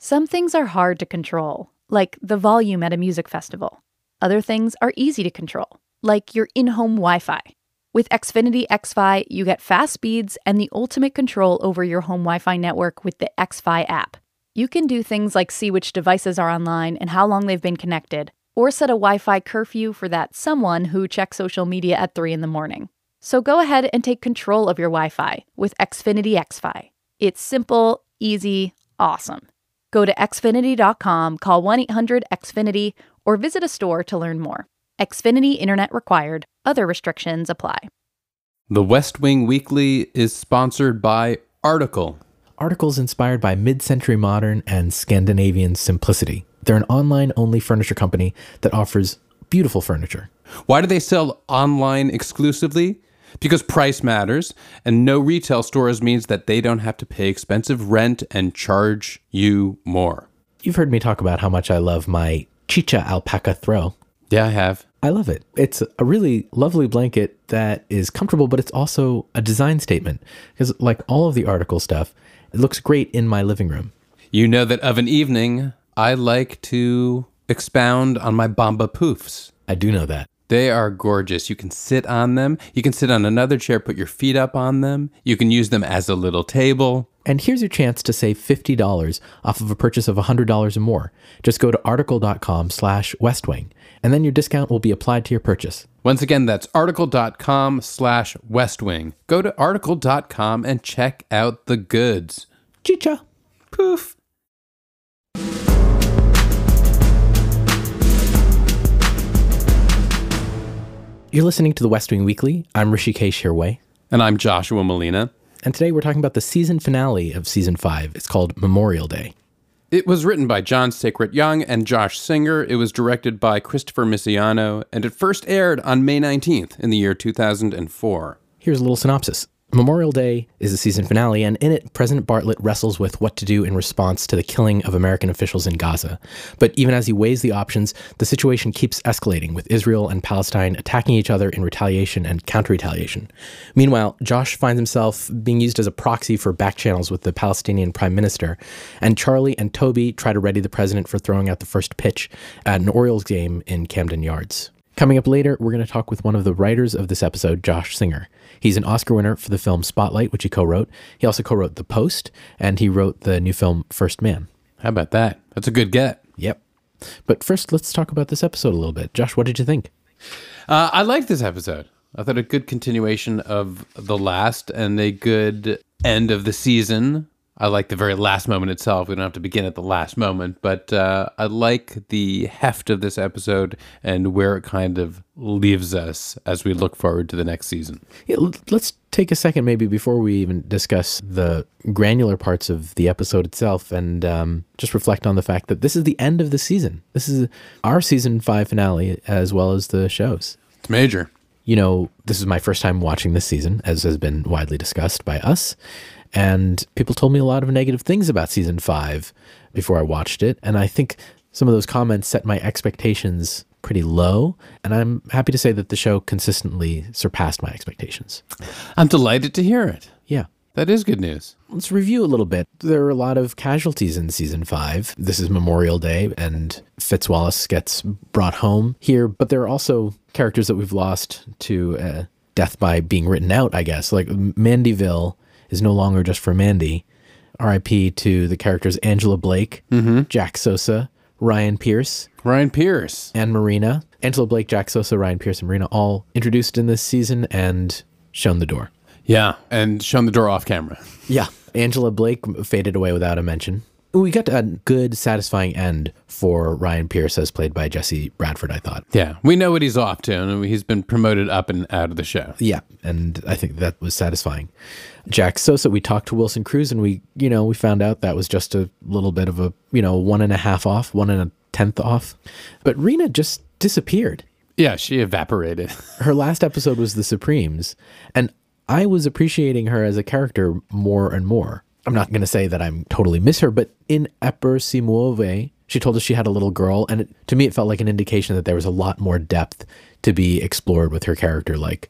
Some things are hard to control, like the volume at a music festival. Other things are easy to control, like your in home Wi Fi. With Xfinity XFi, you get fast speeds and the ultimate control over your home Wi Fi network with the XFi app. You can do things like see which devices are online and how long they've been connected, or set a Wi Fi curfew for that someone who checks social media at 3 in the morning. So go ahead and take control of your Wi Fi with Xfinity XFi. It's simple, easy, awesome. Go to xfinity.com, call 1 800 Xfinity, or visit a store to learn more. Xfinity Internet required, other restrictions apply. The West Wing Weekly is sponsored by Article. Articles inspired by mid century modern and Scandinavian simplicity. They're an online only furniture company that offers beautiful furniture. Why do they sell online exclusively? Because price matters, and no retail stores means that they don't have to pay expensive rent and charge you more. You've heard me talk about how much I love my Chicha alpaca throw. Yeah, I have. I love it. It's a really lovely blanket that is comfortable, but it's also a design statement. Because, like all of the article stuff, it looks great in my living room. You know that of an evening, I like to expound on my Bamba poofs. I do know that. They are gorgeous. You can sit on them. You can sit on another chair, put your feet up on them. You can use them as a little table. And here's your chance to save $50 off of a purchase of $100 or more. Just go to article.com slash westwing, and then your discount will be applied to your purchase. Once again, that's article.com slash westwing. Go to article.com and check out the goods. Chicha. Poof. You're listening to the West Wing Weekly. I'm Hrishikesh Hirway. And I'm Joshua Molina. And today we're talking about the season finale of season five. It's called Memorial Day. It was written by John Sacret Young and Josh Singer. It was directed by Christopher Misiano, and it first aired on May 19th in the year 2004. Here's a little synopsis. Memorial Day is the season finale, and in it, President Bartlet wrestles with what to do in response to the killing of American officials in Gaza. But even as he weighs the options, the situation keeps escalating, with Israel and Palestine attacking each other in retaliation and counter retaliation. Meanwhile, Josh finds himself being used as a proxy for back channels with the Palestinian Prime Minister, and Charlie and Toby try to ready the president for throwing out the first pitch at an Orioles game in Camden Yards. Coming up later, we're going to talk with one of the writers of this episode, Josh Singer. He's an Oscar winner for the film Spotlight, which he co wrote. He also co wrote The Post, and he wrote the new film First Man. How about that? That's a good get. Yep. But first, let's talk about this episode a little bit. Josh, what did you think? Uh, I liked this episode. I thought a good continuation of the last and a good end of the season. I like the very last moment itself. We don't have to begin at the last moment, but uh, I like the heft of this episode and where it kind of leaves us as we look forward to the next season. Yeah, let's take a second, maybe before we even discuss the granular parts of the episode itself, and um, just reflect on the fact that this is the end of the season. This is our season five finale, as well as the show's. It's major. You know, this is my first time watching this season, as has been widely discussed by us. And people told me a lot of negative things about season five before I watched it. And I think some of those comments set my expectations pretty low. And I'm happy to say that the show consistently surpassed my expectations. I'm delighted to hear it. Yeah. That is good news. Let's review a little bit. There are a lot of casualties in season five. This is Memorial Day, and Fitzwallace gets brought home here, but there are also characters that we've lost to uh, death by being written out, I guess. Like Mandyville is no longer just for Mandy. RIP to the characters Angela Blake, mm-hmm. Jack Sosa, Ryan Pierce, Ryan Pierce. and Marina. Angela Blake, Jack Sosa, Ryan Pierce, and Marina all introduced in this season and shown the door. Yeah. And shown the door off camera. Yeah. Angela Blake faded away without a mention. We got a good, satisfying end for Ryan Pierce, as played by Jesse Bradford, I thought. Yeah. We know what he's off to, and he's been promoted up and out of the show. Yeah, and I think that was satisfying. Jack Sosa, we talked to Wilson Cruz, and we, you know, we found out that was just a little bit of a, you know, one and a half off, one and a tenth off. But Rena just disappeared. Yeah. She evaporated. Her last episode was The Supremes, and I was appreciating her as a character more and more. I'm not going to say that I'm totally miss her, but in Eppur si muove, she told us she had a little girl, and it, to me, it felt like an indication that there was a lot more depth to be explored with her character, like,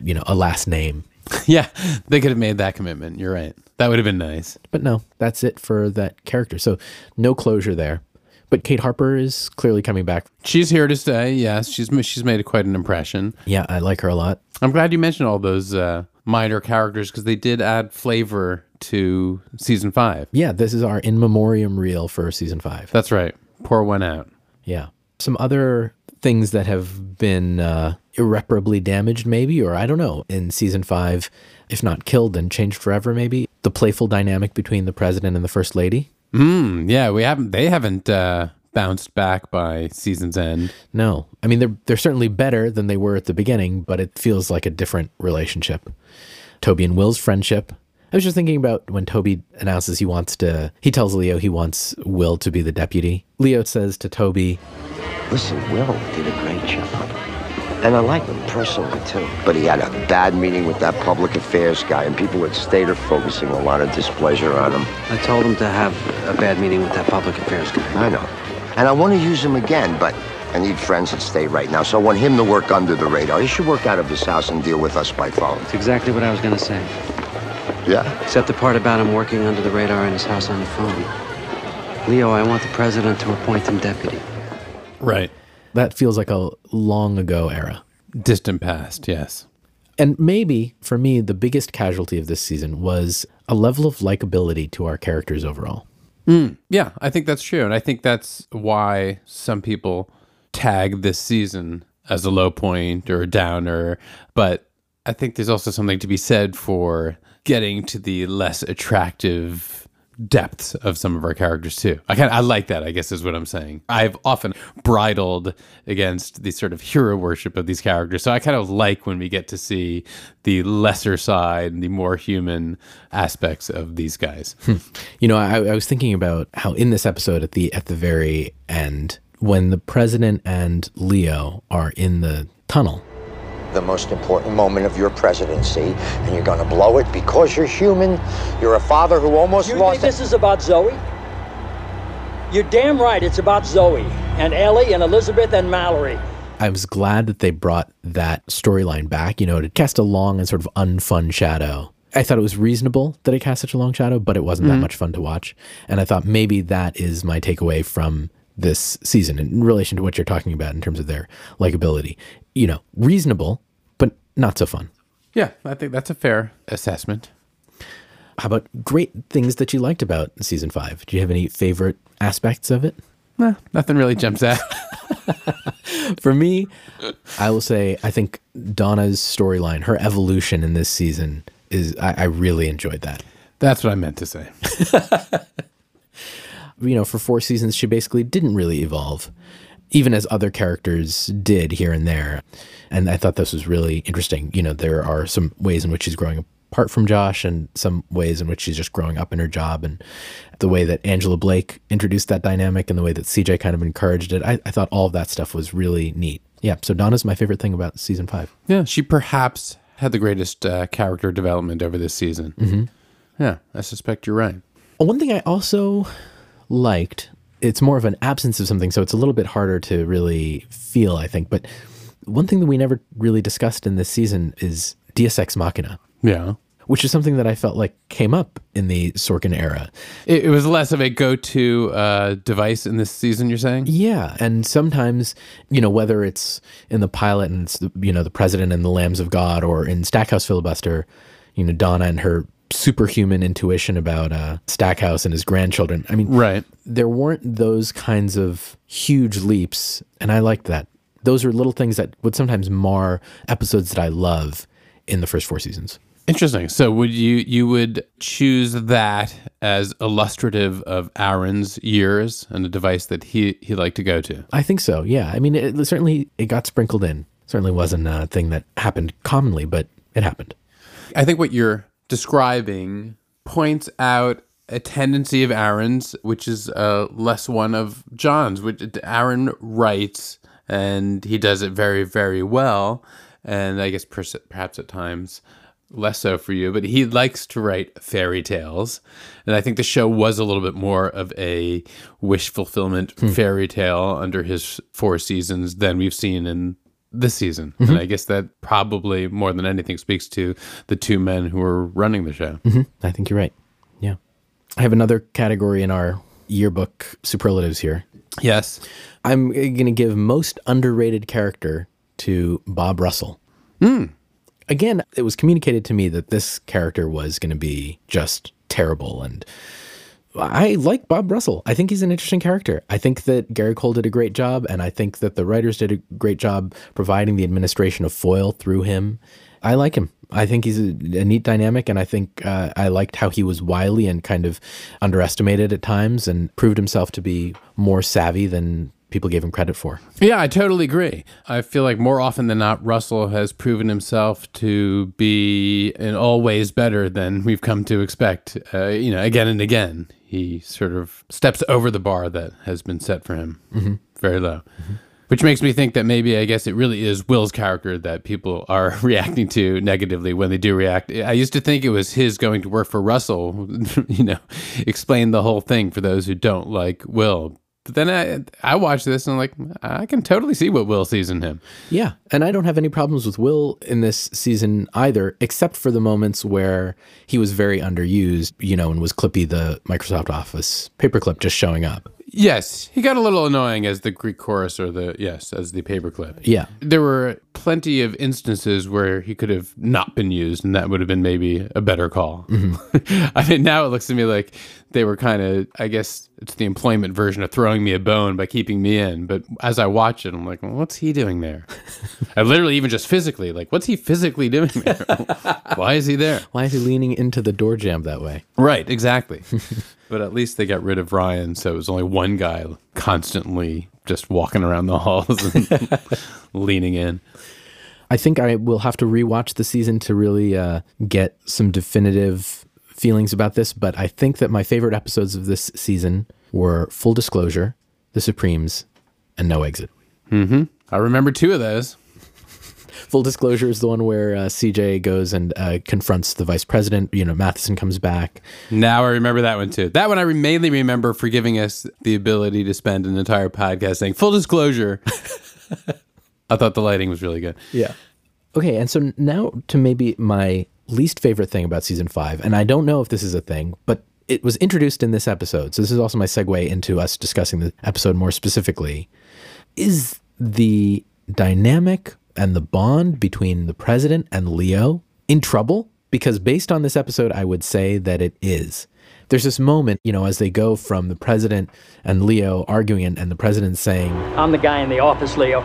you know, a last name. yeah, they could have made that commitment. You're right. That would have been nice. But no, that's it for that character. So no closure there. But Kate Harper is clearly coming back. She's here to stay. Yes, she's she's made quite an impression. Yeah, I like her a lot. I'm glad you mentioned all those uh, minor characters because they did add flavor to season five. Yeah, this is our in memoriam reel for season five. That's right. Pour one out. Yeah. Some other things that have been uh, irreparably damaged, maybe, or I don't know, in season five, if not killed, then changed forever, maybe. The playful dynamic between the president and the first lady. Mm, yeah, we haven't. They haven't uh, bounced back by season's end. No, I mean they're they're certainly better than they were at the beginning, but it feels like a different relationship. Toby and Will's friendship. I was just thinking about when Toby announces he wants to. He tells Leo he wants Will to be the deputy. Leo says to Toby, Listen, Will did a great job. And I like him personally, too. But he had a bad meeting with that public affairs guy, and people at State are focusing a lot of displeasure on him. I told him to have a bad meeting with that public affairs guy. I know. And I want to use him again, but I need friends at State right now, so I want him to work under the radar. He should work out of his house and deal with us by phone. That's exactly what I was going to say. Yeah? Except the part about him working under the radar in his house on the phone. Leo, I want the president to appoint him deputy. Right. That feels like a long ago era. Distant past. Yes. And maybe for me, the biggest casualty of this season was a level of likability to our characters overall. Mm, yeah, I think that's true, and I think that's why some people tag this season as a low point or a downer. But I think there's also something to be said for getting to the less attractive depths of some of our characters too. I kind I like that. I guess is what I'm saying. I've often bridled against the sort of hero worship of these characters, so I kind of like when we get to see the lesser side the more human aspects of these guys. Hmm. You know, I, I was thinking about how in this episode at the at the very end, when the president and Leo are in the tunnel, The most important moment of your presidency, and you're gonna blow it because you're human. You're a father who almost You lost think this is about Zoe? You're damn right it's about Zoe and Ellie and Elizabeth and Mallory. I was glad that they brought that storyline back, you know, to cast a long and sort of unfun shadow. I thought it was reasonable that it cast such a long shadow, but it wasn't that mm. much fun to watch. And I thought maybe that is my takeaway from this season in relation to what you're talking about in terms of their likability. You know, reasonable, but not so fun. Yeah, I think that's a fair assessment. How about great things that you liked about season five? Do you have any favorite aspects of it? Nah, nothing really jumps out. For me, I will say I think Donna's storyline, her evolution in this season is I, I really enjoyed that. That's what I meant to say. You know, for four seasons, she basically didn't really evolve, even as other characters did here and there. And I thought this was really interesting. You know, there are some ways in which she's growing apart from Josh, and some ways in which she's just growing up in her job, and the way that Angela Blake introduced that dynamic, and the way that CJ kind of encouraged it. I, I thought all of that stuff was really neat. Yeah, so Donna's my favorite thing about season five. Yeah, she perhaps had the greatest uh, character development over this season. Mm-hmm. Yeah, I suspect you're right. One thing I also liked, it's more of an absence of something, so it's a little bit harder to really feel, I think. But one thing that we never really discussed in this season is Deus Ex Machina, Yeah. which is something that I felt like came up in the Sorkin era. It, it was less of a go-to uh, device in this season. You're saying? Yeah, and sometimes, you know, whether it's in the pilot and it's the, you know the president and the lambs of God, or in Stackhouse filibuster, you know Donna and her superhuman intuition about uh, Stackhouse and his grandchildren. I mean, Right. there weren't those kinds of huge leaps, and I liked that. Those are little things that would sometimes mar episodes that I love in the first four seasons. Interesting. So would you you would choose that as illustrative of Aaron's years and a device that he he liked to go to? I think so. Yeah. I mean, it, certainly it got sprinkled in. Certainly wasn't a thing that happened commonly, but it happened. I think what you're describing points out a tendency of Aaron's, which is uh, less one of John's. Which Aaron writes, and he does it very, very well. And I guess perhaps at times less so for you, but he likes to write fairy tales. And I think the show was a little bit more of a wish fulfillment fairy tale under his four seasons than we've seen in this season. And mm-hmm. I guess that probably more than anything speaks to the two men who are running the show. Mm-hmm. I think you're right. Yeah. I have another category in our yearbook superlatives here. Yes. I'm going to give most underrated character to Bob Russell. Hmm. Again, it was communicated to me that this character was going to be just terrible. And I like Bob Russell. I think he's an interesting character. I think that Gary Cole did a great job. And I think that the writers did a great job providing the administration of foil through him. I like him. I think he's a, a neat dynamic, and I think uh, I liked how he was wily and kind of underestimated at times, and proved himself to be more savvy than people gave him credit for. Yeah, I totally agree. I feel like more often than not, Russell has proven himself to be in all ways better than we've come to expect. Uh, you know, again and again, he sort of steps over the bar that has been set for him very low. Which makes me think that maybe I guess it really is Will's character that people are reacting to negatively when they do react. I used to think it was his going to work for Russell, you know, explain the whole thing for those who don't like Will. But then I I watch this and I'm like, I can totally see what Will sees in him. Yeah, and I don't have any problems with Will in this season either, except for the moments where he was very underused, you know, and was Clippy the Microsoft Office paperclip just showing up. Yes, he got a little annoying as the Greek chorus or the yes, as the paperclip. Yeah. There were plenty of instances where he could have not been used, and that would have been maybe a better call. Mm-hmm. I mean, now it looks to me like they were kind of, I guess it's the employment version of throwing me a bone by keeping me in. But as I watch it, I'm like, well, what's he doing there? I literally, even just physically, like, what's he physically doing there? Why is he there? Why is he leaning into the door jam that way? Right, exactly. But at least they got rid of Ryan, so it was only one guy constantly just walking around the halls and leaning in. I think I will have to rewatch the season to really uh, get some definitive feelings about this. But I think that my favorite episodes of this season were Full Disclosure, The Supremes, and No Exit. I remember two of those. Full Disclosure is the one where uh, CJ goes and uh, confronts the vice president. You know, Matheson comes back. Now I remember that one too. That one I re- mainly remember for giving us the ability to spend an entire podcast saying full disclosure. I thought the lighting was really good. Yeah. Okay, and so now to maybe my least favorite thing about season five, and I don't know if this is a thing, but it was introduced in this episode. So this is also my segue into us discussing the episode more specifically. Is the dynamic and the bond between the president and Leo in trouble? Because based on this episode, I would say that it is. There's this moment, you know, as they go from the president and Leo arguing, and, and the president saying, I'm the guy in the office, Leo.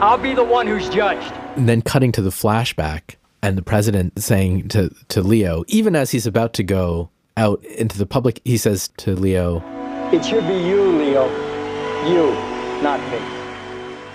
I'll be the one who's judged. and then cutting to the flashback and the president saying to, to Leo, even as he's about to go out into the public, he says to Leo, It should be you, Leo. You, not me.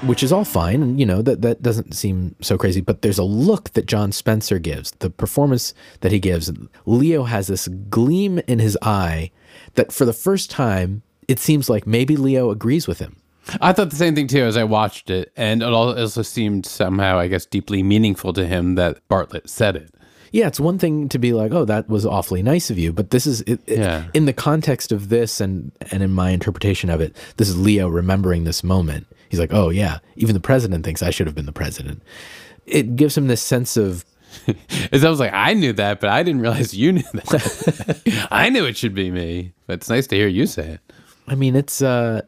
Which is all fine. And, you know, that, that doesn't seem so crazy. But there's a look that John Spencer gives, the performance that he gives. Leo has this gleam in his eye that for the first time, it seems like maybe Leo agrees with him. I thought the same thing too as I watched it, and it also seemed somehow, I guess, deeply meaningful to him that Bartlet said it. Yeah, it's one thing to be like, "Oh, that was awfully nice of you," but this is it, it- Yeah. in the context of this and and in my interpretation of it. This is Leo remembering this moment. He's like, "Oh yeah, even the president thinks I should have been the president." It gives him this sense of It's almost like I knew that, but I didn't realize you knew that. I knew it should be me. But it's nice to hear you say it. I mean, it's uh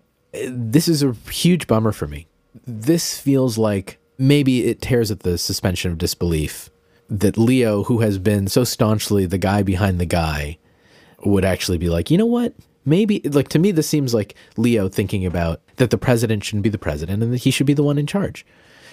this is a huge bummer for me. This feels like maybe it tears at the suspension of disbelief that Leo, who has been so staunchly the guy behind the guy, would actually be like, you know what? Maybe like to me this seems like Leo thinking about that the president shouldn't be the president and that he should be the one in charge.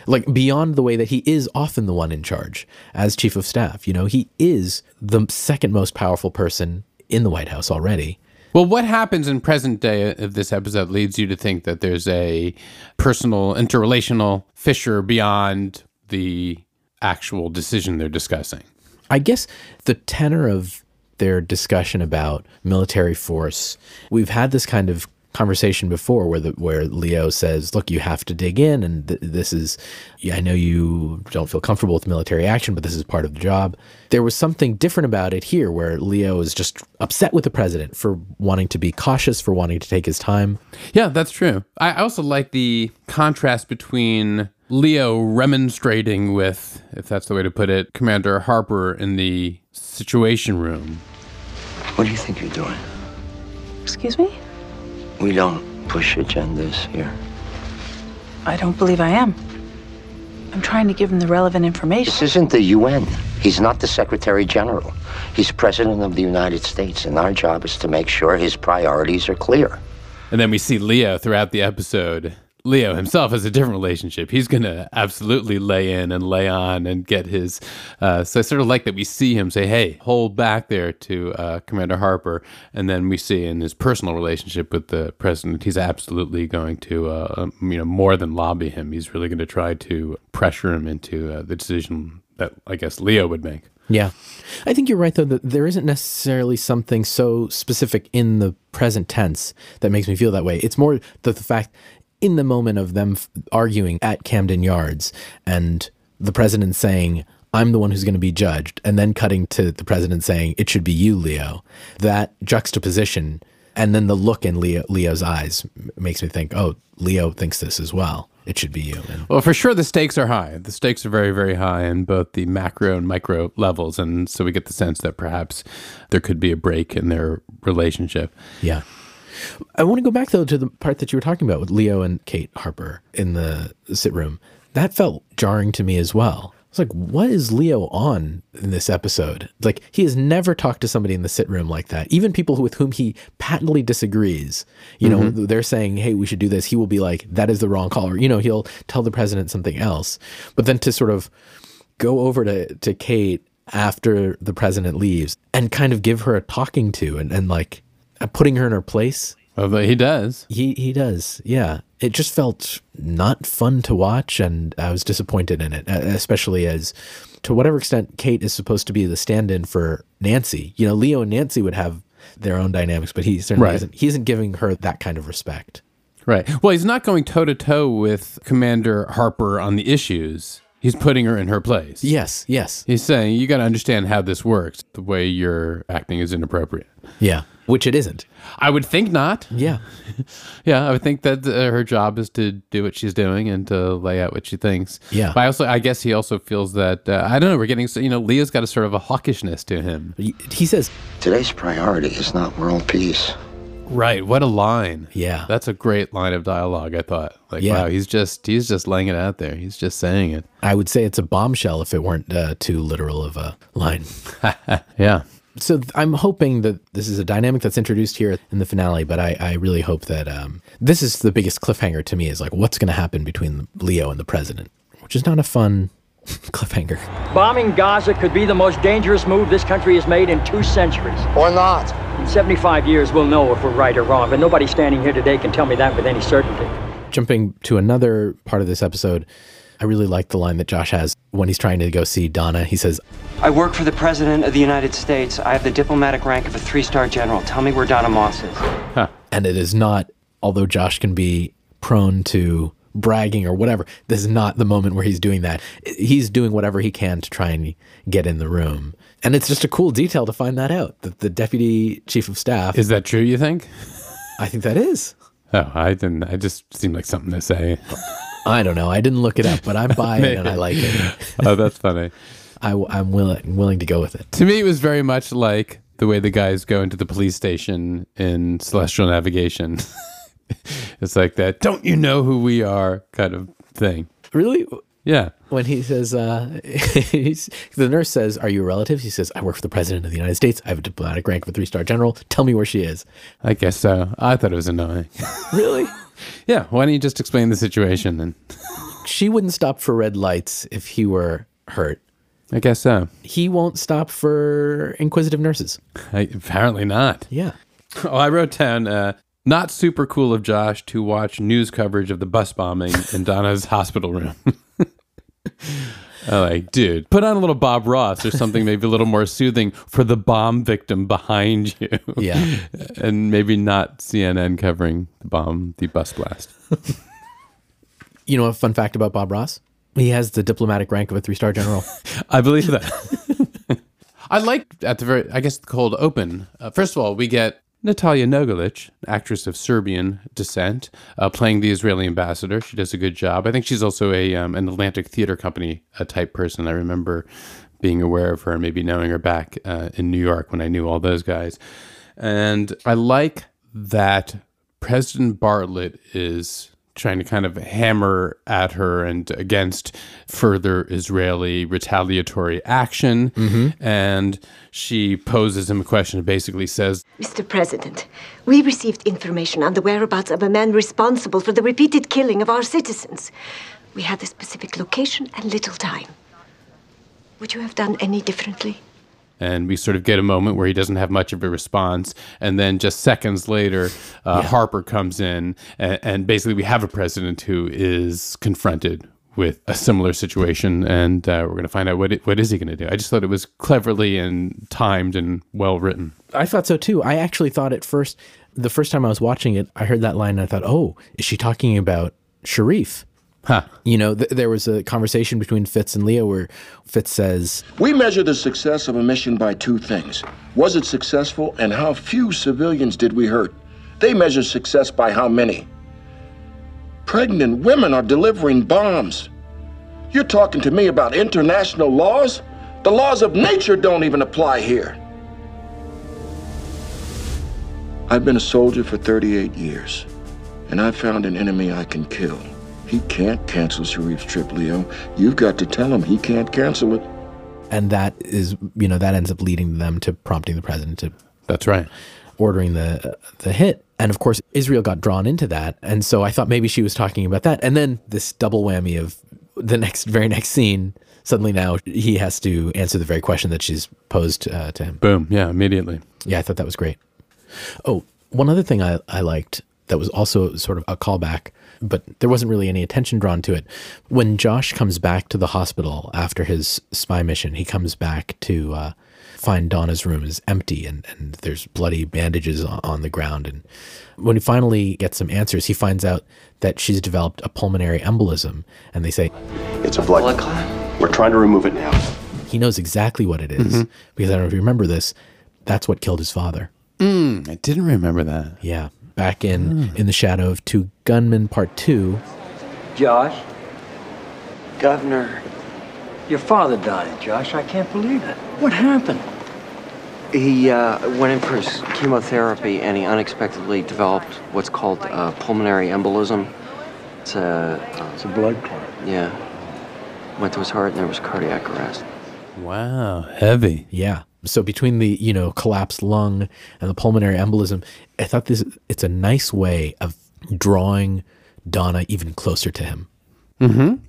Like beyond the way that he is often the one in charge as chief of staff. You know, he is the second most powerful person in the White House already. Well, what happens in present day of this episode leads you to think that there's a personal, interrelational fissure beyond the actual decision they're discussing. I guess the tenor of their discussion about military force, we've had this kind of conversation before where the where Leo says, "Look, you have to dig in, and th- this is. I know you don't feel comfortable with military action, but this is part of the job." There was something different about it here, where Leo is just upset with the president for wanting to be cautious, for wanting to take his time. Yeah, that's true. I also like the contrast between Leo remonstrating with, if that's the way to put it, Commander Harper in the situation room. What do you think you're doing? Excuse me? We don't push agendas here. I don't believe I am. I'm trying to give him the relevant information. This isn't the UN. He's not the Secretary General. He's President of the United States, and our job is to make sure his priorities are clear. And then we see Leo throughout the episode. Leo himself has a different relationship. He's going to absolutely lay in and lay on and get his. Uh, so I sort of like that we see him say, hey, hold back there to uh, Commander Harper. And then we see in his personal relationship with the president, he's absolutely going to, uh, you know, more than lobby him. He's really going to try to pressure him into uh, the decision that I guess Leo would make. Yeah. I think you're right, though, that there isn't necessarily something so specific in the present tense that makes me feel that way. It's more the, the fact in the moment of them f- arguing at Camden Yards and the president saying, I'm the one who's going to be judged, and then cutting to the president saying, It should be you, Leo. That juxtaposition and then the look in Leo, Leo's eyes makes me think, Oh, Leo thinks this as well. It should be you. And Well, for sure, the stakes are high. The stakes are very, very high in both the macro and micro levels. And so we get the sense that perhaps there could be a break in their relationship. Yeah. I want to go back though to the part that you were talking about with Leo and Kate Harper in the sit room. That felt jarring to me as well. I was like, what is Leo on in this episode? Like, he has never talked to somebody in the sit room like that. Even people who, with whom he patently disagrees, you know, mm-hmm. they're saying, hey, we should do this. He will be like, that is the wrong call. Or, you know, he'll tell the president something else. But then to sort of go over to, to Kate after the president leaves and kind of give her a talking to and, and like putting her in her place. But he does. He he does. Yeah. It just felt not fun to watch and I was disappointed in it, uh, especially as to whatever extent Kate is supposed to be the stand-in for Nancy. You know, Leo and Nancy would have their own dynamics, but he certainly Right. isn't he isn't giving her that kind of respect. Right. Well, he's not going toe to toe with Commander Harper on the issues. He's putting her in her place. Yes, yes. He's saying, you got to understand how this works. The way you're acting is inappropriate. Yeah. Which it isn't. I would think not. Yeah. Yeah, I would think that uh, her job is to do what she's doing and to lay out what she thinks. Yeah. But I also, I guess he also feels that uh, I don't know. We're getting, so- you know, Leo's got a sort of a hawkishness to him. He, he says, Today's priority is not world peace. Right. What a line. Yeah. That's a great line of dialogue. I thought. Like, Yeah. wow, he's just he's just laying it out there. He's just saying it. I would say it's a bombshell if it weren't uh, too literal of a line. Yeah. so th- I'm hoping that this is a dynamic that's introduced here in the finale, but I, I really hope that um, this is the biggest cliffhanger to me is like what's going to happen between Leo and the president, which is not a fun cliffhanger. Bombing Gaza could be the most dangerous move this country has made in two centuries. Or not. In 75 years, we'll know if we're right or wrong, but nobody standing here today can tell me that with any certainty. Jumping to another part of this episode, I really like the line that Josh has when he's trying to go see Donna. He says, I work for the President of the United States. I have the diplomatic rank of a three star general. Tell me where Donna Moss is. and it is not, although Josh can be prone to bragging or whatever, this is not the moment where he's doing that. He's doing whatever he can to try and get in the room. And it's just a cool detail to find that out that the deputy chief of staff, Is that true? You think? I think that is. Oh, I didn't. I just seemed like something to say. I don't know. I didn't look it up, but I'm buying it and I like it. oh, that's funny. I, am willing willing to go with it. To me, it was very much like the way the guys go into the police station in Celestial Navigation. it's like that. Don't you know who we are? Kind of thing. Really? Yeah. When he says, uh, the nurse says, Are you a relative? He says, I work for the president of the United States. I have a diplomatic rank of a three star general. Tell me where she is. I guess so. I thought it was annoying. Really? yeah. Why don't you just explain the situation? And she wouldn't stop for red lights if he were hurt. I guess so. He won't stop for inquisitive nurses. I, apparently not. Yeah. Oh, I wrote down uh, not super cool of Josh to watch news coverage of the bus bombing in Donna's hospital room. I'm like, dude, put on a little Bob Ross or something maybe a little more soothing for the bomb victim behind you. Yeah. and maybe not CNN covering the bomb, the bus blast. You know a fun fact about Bob Ross? He has the diplomatic rank of a three star general. I believe that. I like at the very, I guess, the cold open. Uh, first of all, we get Natalia Nogulich, actress of Serbian descent, uh, playing the Israeli ambassador. She does a good job. I think she's also a um, an Atlantic Theater Company uh, type person. I remember being aware of her maybe knowing her back uh, in New York when I knew all those guys. And I like that President Bartlet is trying to kind of hammer at her and against further Israeli retaliatory action. Mm-hmm. And she poses him a question and basically says, Mr. President, we received information on the whereabouts of a man responsible for the repeated killing of our citizens. We had a specific location and little time. Would you have done any differently? And we sort of get a moment where he doesn't have much of a response. And then just seconds later, uh, Harper comes in, and, and basically we have a president who is confronted with a similar situation, and uh, we're going to find out what it, what is he going to do. I just thought it was cleverly and timed and well written. I thought so too. I actually thought at first, the first time I was watching it, I heard that line and I thought, oh, is she talking about Sharif? Huh. You know, th- there was a conversation between Fitz and Leo where Fitz says, We measure the success of a mission by two things. Was it successful and how few civilians did we hurt? They measure success by how many. Pregnant women are delivering bombs. You're talking to me about international laws? The laws of nature don't even apply here. I've been a soldier for 38 years, and I've found an enemy I can kill. He can't cancel Sharif's trip, Leo. You've got to tell him he can't cancel it. and that is, you know, that ends up leading them to prompting the president to That's right. ordering the the hit. And of course, Israel got drawn into that. And so I thought maybe she was talking about that. And then this double whammy of the next, very next scene. Suddenly now he has to answer the very question that she's posed uh, to him. Boom. Yeah, immediately. Yeah, I thought that was great. Oh, one other thing I, I liked that was also sort of a callback, but there wasn't really any attention drawn to it. When Josh comes back to the hospital after his spy mission, he comes back to uh, find Donna's room is empty and, and there's bloody bandages on, on the ground. And when he finally gets some answers, he finds out that she's developed a pulmonary embolism. And they say, It's a blood, Blood clot. clot? We're trying to remove it now. he knows exactly what it is. Because I don't know if you remember this, that's what killed his father. I didn't remember that. Yeah, back in in the shadow of Two Gunmen Part Two. Josh, Governor, your father died, Josh. I can't believe it. What happened? he uh, went in for his chemotherapy and he unexpectedly developed what's called uh, pulmonary embolism. It's a, uh, It's a blood clot. yeah, went to his heart and there was cardiac arrest. Wow. Heavy. Yeah. So between the you know collapsed lung and the pulmonary embolism, I thought this it's a nice way of drawing Donna even closer to him.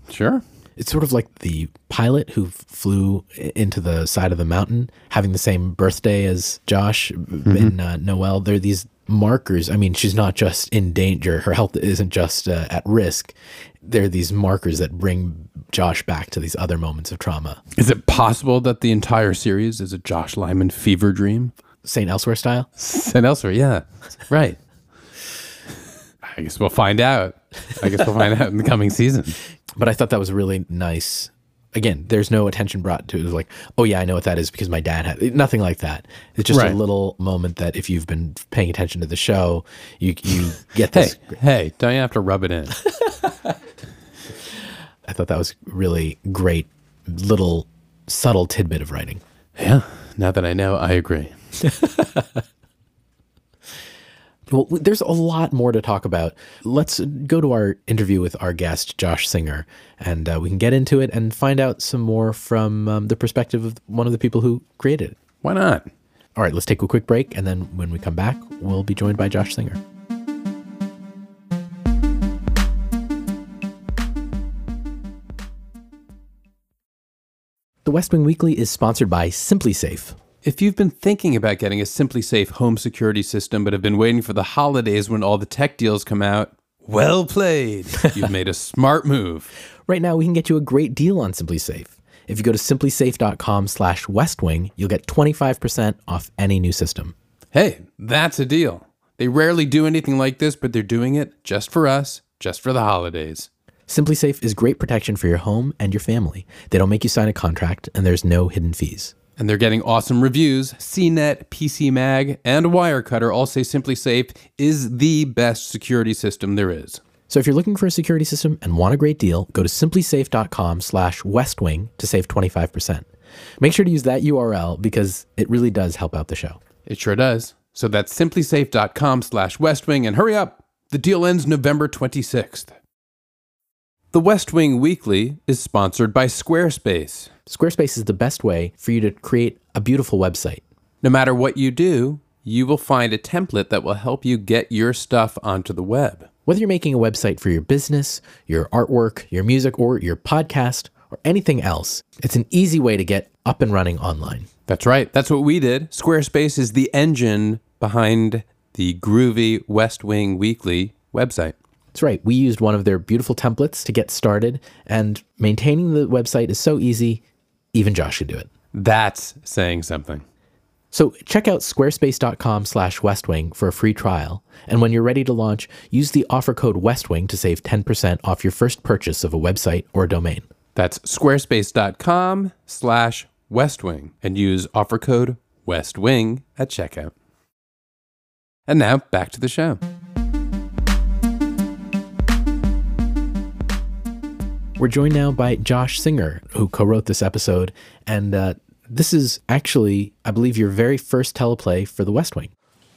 Sure. It's sort of like the pilot who flew into the side of the mountain, having the same birthday as Josh in uh, Noel. There are these markers. I mean, she's not just in danger; her health isn't just uh, at risk. There are these markers that bring Josh back to these other moments of trauma. Is it possible that the entire series is a Josh Lyman fever dream? Saint Elsewhere style. St. elsewhere, yeah. Right. I guess we'll find out. I guess we'll find out in the coming season. But I thought that was really nice. Again, there's no attention brought to it. It was like, oh yeah, I know what that is because my dad had nothing like that. It's just Right. a little moment that if you've been paying attention to the show, you you get Hey, this. hey, don't you have to rub it in? I thought that was really great, little subtle tidbit of writing. yeah. Now that I know, I agree. Well, there's a lot more to talk about. Let's go to our interview with our guest, Josh Singer, and uh, we can get into it and find out some more from um, the perspective of one of the people who created it. Why not? All right, let's take a quick break, and then when we come back, we'll be joined by Josh Singer. The West Wing Weekly is sponsored by SimpliSafe. If you've been thinking about getting a SimpliSafe home security system but have been waiting for the holidays when all the tech deals come out, well played. You've made a smart move. Right now, we can get you a great deal on SimpliSafe. If you go to simplisafe.com slash westwing, you'll get 25% off any new system. Hey, that's a deal. They rarely do anything like this, but they're doing it just for us, just for the holidays. SimpliSafe is great protection for your home and your family. They don't make you sign a contract, and there's no hidden fees. And they're getting awesome reviews. CNET, PC Mag, and Wirecutter all say SimpliSafe is the best security system there is. So if you're looking for a security system and want a great deal, go to simplisafe.com slash westwing to save 25%. Make sure to use that URL because it really does help out the show. It sure does. So that's simplisafe.com slash westwing and hurry up. The deal ends November 26th. The West Wing Weekly is sponsored by Squarespace. Squarespace is the best way for you to create a beautiful website. No matter what you do, you will find a template that will help you get your stuff onto the web. Whether you're making a website for your business, your artwork, your music, or your podcast, or anything else, it's an easy way to get up and running online. That's right. That's what we did. Squarespace is the engine behind the groovy West Wing Weekly website. That's right. We used one of their beautiful templates to get started, and maintaining the website is so easy, even Josh could do it. That's saying something. So check out squarespace.com slash westwing for a free trial. And when you're ready to launch, use the offer code westwing to save 10% off your first purchase of a website or domain. That's squarespace.com slash westwing and use offer code westwing at checkout. And now back to the show. We're joined now by Josh Singer, who co wrote this episode. And uh, this is actually, I believe, your very first teleplay for The West Wing.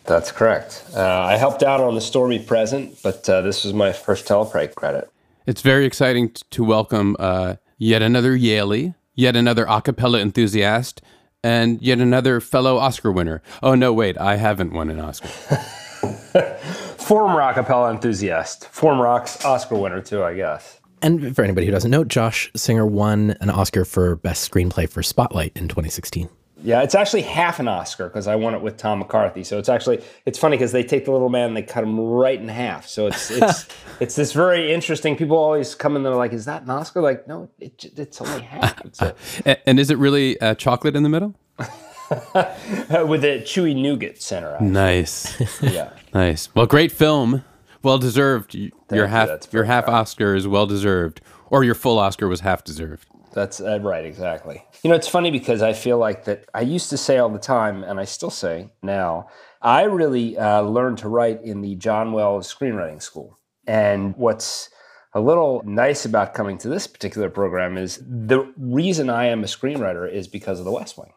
That's correct. Uh, I helped out on The Stormy Present, but uh, this was my first teleplay credit. It's very exciting t- to welcome uh, yet another Yalie, yet another a cappella enthusiast, and yet another fellow Oscar winner. Oh, no, wait, I haven't won an Oscar. Former a cappella enthusiast, former rock's Oscar winner, too, I guess. And for anybody who doesn't know, Josh Singer won an Oscar for Best Screenplay for Spotlight in 2016. Yeah, it's actually half an Oscar because I won it with Tom McCarthy. So it's actually it's funny because they take the little man and they cut him right in half. So it's it's it's this very interesting. People always come in and they're like, "Is that an Oscar?" Like, no, it, it's only half. It's a, and is it really uh, chocolate in the middle? with a chewy nougat center. Actually. Nice. yeah. Nice. Well, great film. Well deserved. your you, half your half kind. Oscar is well deserved, or your full Oscar was half deserved. That's uh, right, exactly. You know, it's funny because I feel like that I used to say all the time, and I still say now, I really uh, learned to write in the John Wells Screenwriting School. And what's a little nice about coming to this particular program is the reason I am a screenwriter is because of the West Wing.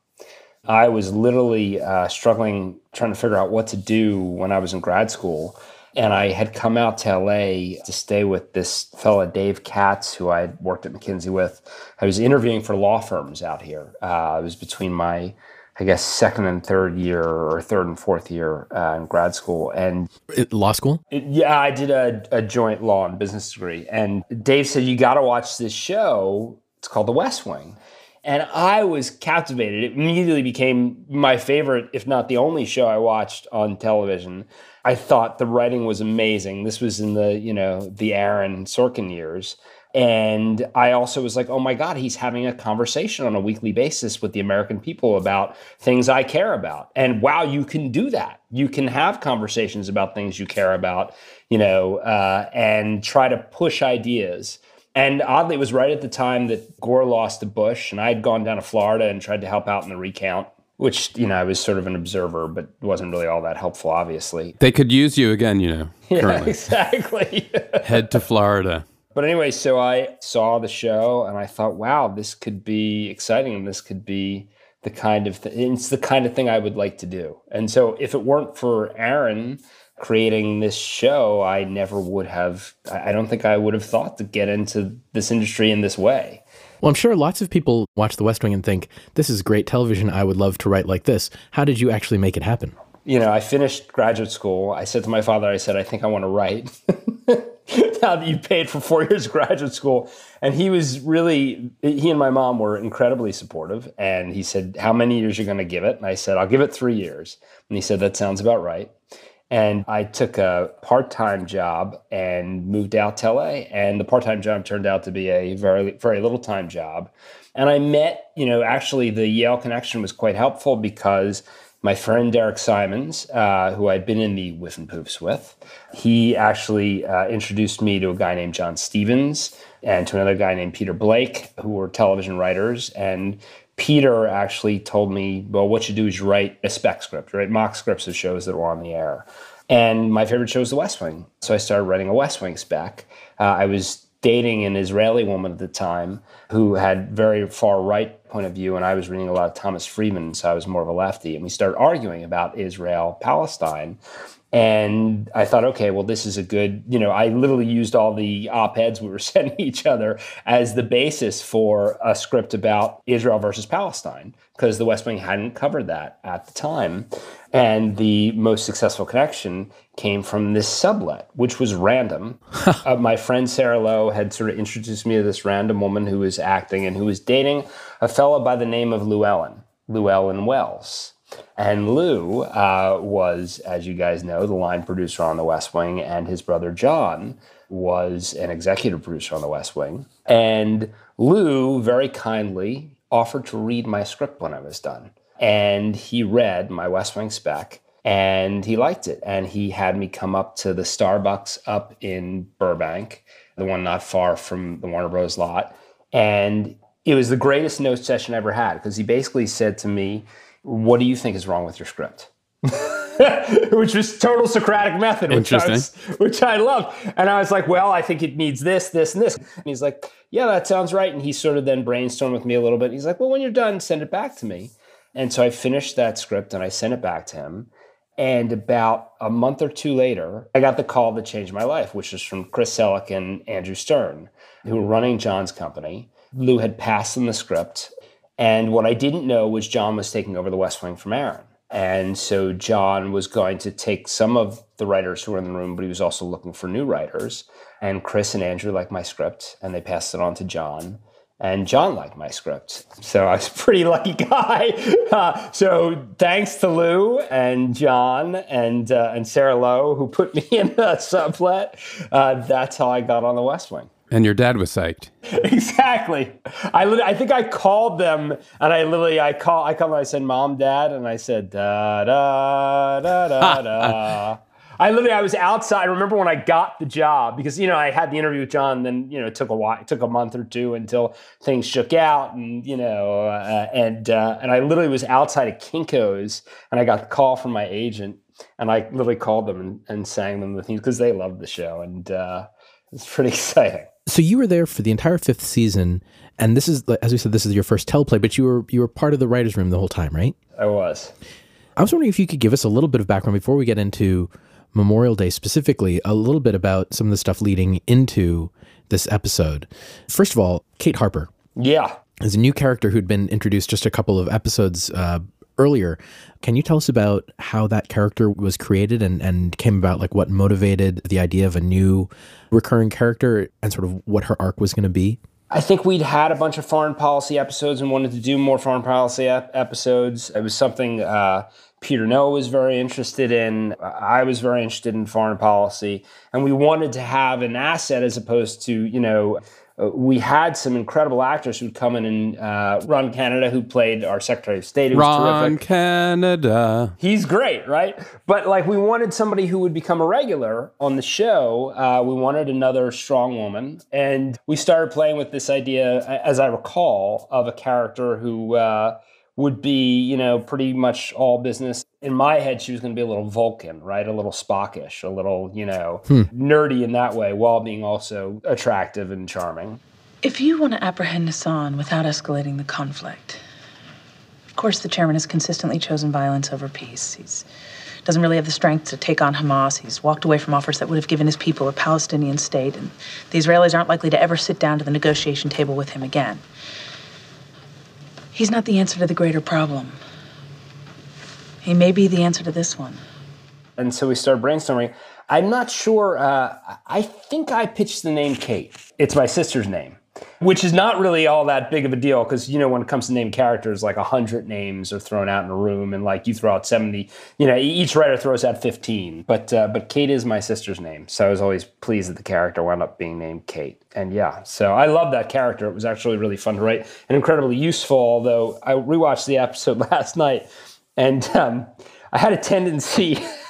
I was literally uh, struggling trying to figure out what to do when I was in grad school. And I had come out to LA to stay with this fella, Dave Katz, who I had worked at McKinsey with. I was interviewing for law firms out here. Uh, it was between my, I guess, second and third year or third and fourth year uh, in grad school. And Uh, Law school? it, yeah, I did a, a joint law and business degree. And Dave said, You got to watch this show. It's called The West Wing. And I was captivated. It immediately became my favorite, if not the only show I watched on television. I thought the writing was amazing. This was in the, you know, the Aaron Sorkin years. And I also was like, oh my God, he's having a conversation on a weekly basis with the American people about things I care about. And wow, you can do that. You can have conversations about things you care about, you know, uh, and try to push ideas. And oddly, it was right at the time that Gore lost to Bush, and I had gone down to Florida and tried to help out in the recount, which, you know, I was sort of an observer, but wasn't really all that helpful, obviously. They could use you again, you know. Yeah, Currently, exactly. head to Florida. But anyway, so I saw the show and I thought, wow, this could be exciting and this could be the kind of th- it's the kind of thing I would like to do. And so if it weren't for Aaron creating this show, I never would have I don't think I would have thought to get into this industry in this way. Well, I'm sure lots of people watch The West Wing and think, this is great television. I would love to write like this. How did you actually make it happen? you know, I finished graduate school. I said to my father, I said, I think I want to write. now that you paid for four years of graduate school. And he was really, he and my mom were incredibly supportive. And he said, How many years are you going to give it? And I said, I'll give it three years. And he said, That sounds about right. And I took a part time job and moved out to LA. And the part time job turned out to be a very, very little time job. And I met, you know, actually the Yale connection was quite helpful because my friend Derek Simons, uh, who I'd been in the Whiffenpoofs with, he actually uh, introduced me to a guy named John Stevens and to another guy named Peter Blake, who were television writers. And Peter actually told me, well, what you do is you write a spec script, right? Mock scripts of shows that were on the air. And my favorite show was The West Wing. So I started writing a West Wing spec. Uh, I was dating an Israeli woman at the time who had very far right point of view, and I was reading a lot of Thomas Friedman, so I was more of a lefty. And we started arguing about Israel Palestine. And I thought, okay, well, this is a good, you know, I literally used all the op eds we were sending each other as the basis for a script about Israel versus Palestine, because the West Wing hadn't covered that at the time. And the most successful connection came from this sublet, which was random. uh, my friend Sarah Lowe had sort of introduced me to this random woman who was acting and who was dating a fellow by the name of Llewellyn, Llewellyn Wells. And Lou uh, was, as you guys know, the line producer on The West Wing, and his brother John was an executive producer on The West Wing. And Lou very kindly offered to read my script when I was done. And he read my West Wing spec and he liked it. And he had me come up to the Starbucks up in Burbank, the one not far from the Warner Bros. lot. And it was the greatest note session I ever had because he basically said to me, What do you think is wrong with your script? which was total Socratic method, which I, was, which I loved. And I was like, well, I think it needs this, this, and this. And he's like, yeah, that sounds right. And he sort of then brainstormed with me a little bit. He's like, well, when you're done, send it back to me. And so I finished that script and I sent it back to him. And about a month or two later, I got the call that changed my life, which was from Chris Selleck and Andrew Stearn, who were running John's company. Lou had passed them the script. And what I didn't know was John was taking over the West Wing from Aaron. And so John was going to take some of the writers who were in the room, but he was also looking for new writers. And Chris and Andrew liked my script, and they passed it on to John. And John liked my script. So I was a pretty lucky guy. Uh, so thanks to Lou and John and, uh, and Sarah Lowe, who put me in the sublet, uh, that's how I got on the West Wing. And your dad was psyched. exactly. I I think I called them and I literally I call I come I said mom dad and I said da da da da da. I literally I was outside. I remember when I got the job because you know I had the interview with John. Then you know it took a while. It took a month or two until things shook out, and you know, uh, and uh, and I literally was outside of Kinkos, and I got the call from my agent, and I literally called them and, and sang them the theme because they loved the show, and uh, it's pretty exciting. So you were there for the entire fifth season, and this is, as we said, this is your first teleplay, but you were you were part of the writers' room the whole time, right? I was. I was wondering if you could give us a little bit of background before we get into Memorial Day specifically, a little bit about some of the stuff leading into this episode. First of all, Kate Harper. Yeah. Is a new character who'd been introduced just a couple of episodes uh, earlier. Can you tell us about how that character was created and, and came about, like what motivated the idea of a new recurring character and sort of what her arc was going to be? I think we'd had a bunch of foreign policy episodes and wanted to do more foreign policy ep- episodes. It was something uh, Peter Noah was very interested in. I was very interested in foreign policy. And we wanted to have an asset as opposed to, you know, we had some incredible actors who'd come in and uh, Ron Canada, who played our Secretary of State. It was Ron terrific. Canada. He's great, right? But like, we wanted somebody who would become a regular on the show. Uh, we wanted another strong woman, and we started playing with this idea, as I recall, of a character who. Uh, would be, you know, pretty much all business. In my head, she was going to be a little Vulcan, right? A little Spockish, a little, you know, Hmm. nerdy in that way, while being also attractive and charming. If you want to apprehend Hassan without escalating the conflict, of course, the chairman has consistently chosen violence over peace. He's doesn't really have the strength to take on Hamas. He's walked away from offers that would have given his people a Palestinian state, and the Israelis aren't likely to ever sit down to the negotiation table with him again. He's not the answer to the greater problem. He may be the answer to this one. And so we start brainstorming. I'm not sure. Uh, I think I pitched the name Kate. It's my sister's name, which is not really all that big of a deal because you know when it comes to name characters, like a hundred names are thrown out in a room, and like you throw out seventy. You know, each writer throws out fifteen. But uh, but Kate is my sister's name, so I was always pleased that the character wound up being named Kate. And yeah, so I love that character. It was actually really fun to write and incredibly useful. Although I rewatched the episode last night, and um, I had a tendency.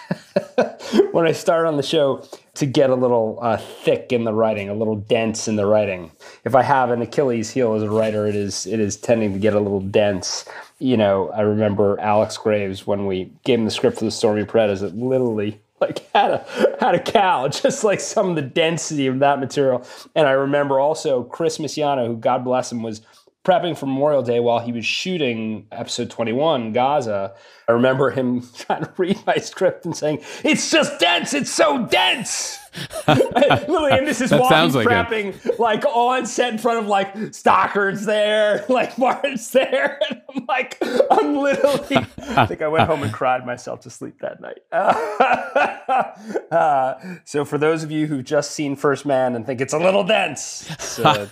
when I start on the show to get a little uh, thick in the writing, a little dense in the writing. If I have an Achilles heel as a writer, it is it is tending to get a little dense. You know, I remember Alex Graves when we gave him the script for the Stormy Present. It literally like had a had a cow, just like some of the density of that material. And I remember also Chris Misiano, who God bless him, was prepping for Memorial Day while he was shooting episode 21, Gaza. I remember him trying to read my script and saying, It's just dense, it's so dense. Literally, and this is That sounds he's like it. like on set in front of like Stockard's there, like Martin's there. And I'm like, I'm literally, I think I went home and cried myself to sleep that night. Uh, so for those of you who've just seen First Man and think it's a little dense, uh,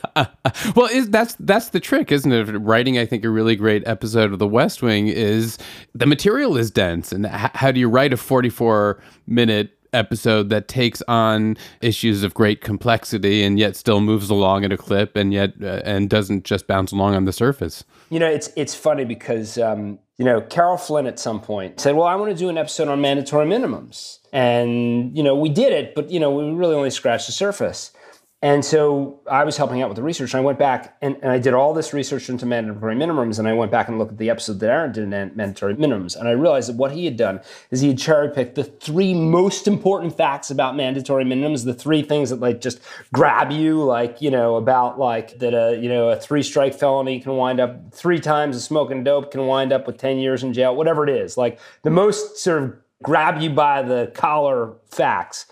well, is that's that's the trick, isn't it? Writing, I think, a really great episode of The West Wing is the material is dense, and how do you write a forty-four minute episode that takes on issues of great complexity and yet still moves along at a clip and yet uh, and doesn't just bounce along on the surface? You know, it's it's funny because um, you know Carol Flint at some point said, "Well, I want to do an episode on mandatory minimums," and you know we did it, but you know we really only scratched the surface. And so I was helping out with the research, and I went back and, and I did all this research into mandatory minimums, and I went back and looked at the episode that Aaron did in mandatory minimums, and I realized that what he had done is he had cherry picked the three most important facts about mandatory minimums, the three things that like just grab you, like you know about like that a you know a three strike felony can wind up three times a smoking dope can wind up with ten years in jail, whatever it is, like the most sort of grab you by the collar facts.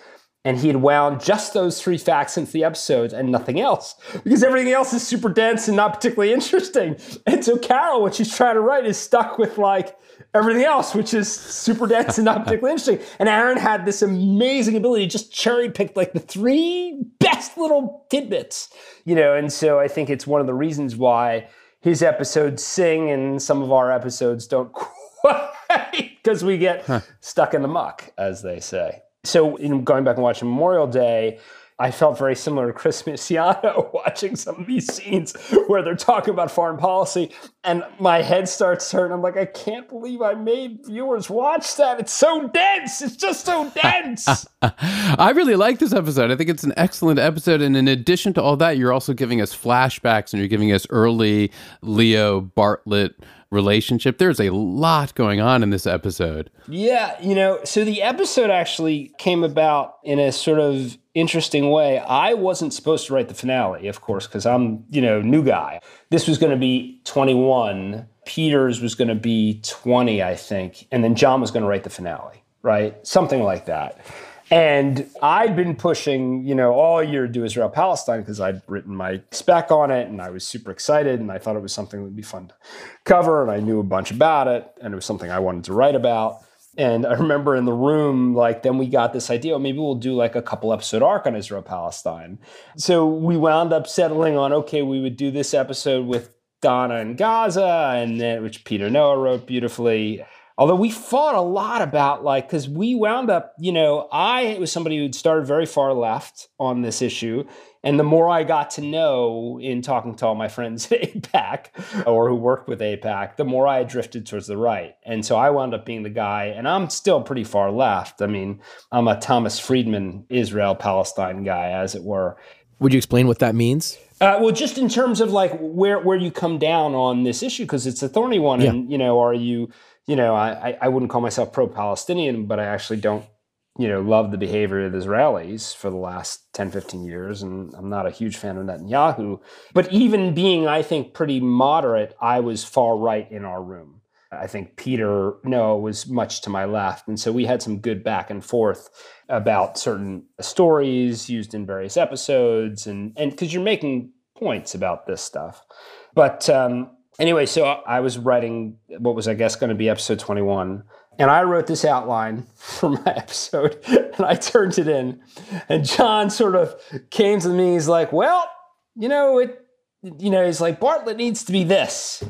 And he had wound just those three facts into the episode and nothing else because everything else is super dense and not particularly interesting. And so Carol, what she's trying to write, is stuck with like everything else, which is super dense and not particularly interesting. And Aaron had this amazing ability to just cherry pick like the three best little tidbits, you know. And so I think it's one of the reasons why his episodes sing and some of our episodes don't quite because we get stuck in the muck, as they say. So, in going back and watching Memorial Day, I felt very similar to Chris Misiano watching some of these scenes where they're talking about foreign policy, and my head starts hurting. I'm like, I can't believe I made viewers watch that. It's so dense. It's just so dense. I really like this episode. I think it's an excellent episode. And in addition to all that, you're also giving us flashbacks and you're giving us early Leo Bartlet relationship. There's a lot going on in this episode. Yeah, you know, so the episode actually came about in a sort of interesting way. I wasn't supposed to write the finale, of course, because I'm, you know, new guy. This was going to be 21. Peters was going to be 20, I think. And then John was going to write the finale, right? Something like that. And I'd been pushing, you know, all year to do Israel Palestine because I'd written my spec on it and I was super excited and I thought it was something that would be fun to cover and I knew a bunch about it and it was something I wanted to write about. And I remember in the room, like, then we got this idea, oh, maybe we'll do like a couple episode arc on Israel Palestine. So we wound up settling on, okay, we would do this episode with Donna and Gaza, and then which Peter Noah wrote beautifully. Although we fought a lot about like, because we wound up, you know, I was somebody who'd started very far left on this issue. And the more I got to know in talking to all my friends at AIPAC or who worked with AIPAC, the more I drifted towards the right. And so I wound up being the guy, and I'm still pretty far left. I mean, I'm a Thomas Friedman, Israel Palestine guy, as it were. Would you explain what that means? Uh, well, just in terms of like where where you come down on this issue, because it's a thorny one, Yeah. and you know, are you, you know, I I- wouldn't call myself pro-Palestinian, but I actually don't, you know, love the behavior of the Israelis for the last 10, 15 years, and I'm not a huge fan of Netanyahu. But even being, I think, pretty moderate, I was far right in our room. I think Peter Noah was much to my left. And so we had some good back and forth about certain stories used in various episodes and and because you're making points about this stuff. But um, anyway, so I was writing what was I guess going to be episode 21. And I wrote this outline for my episode and I turned it in. And John sort of came to me, he's like, well, you know, it you know, he's like, Bartlet needs to be this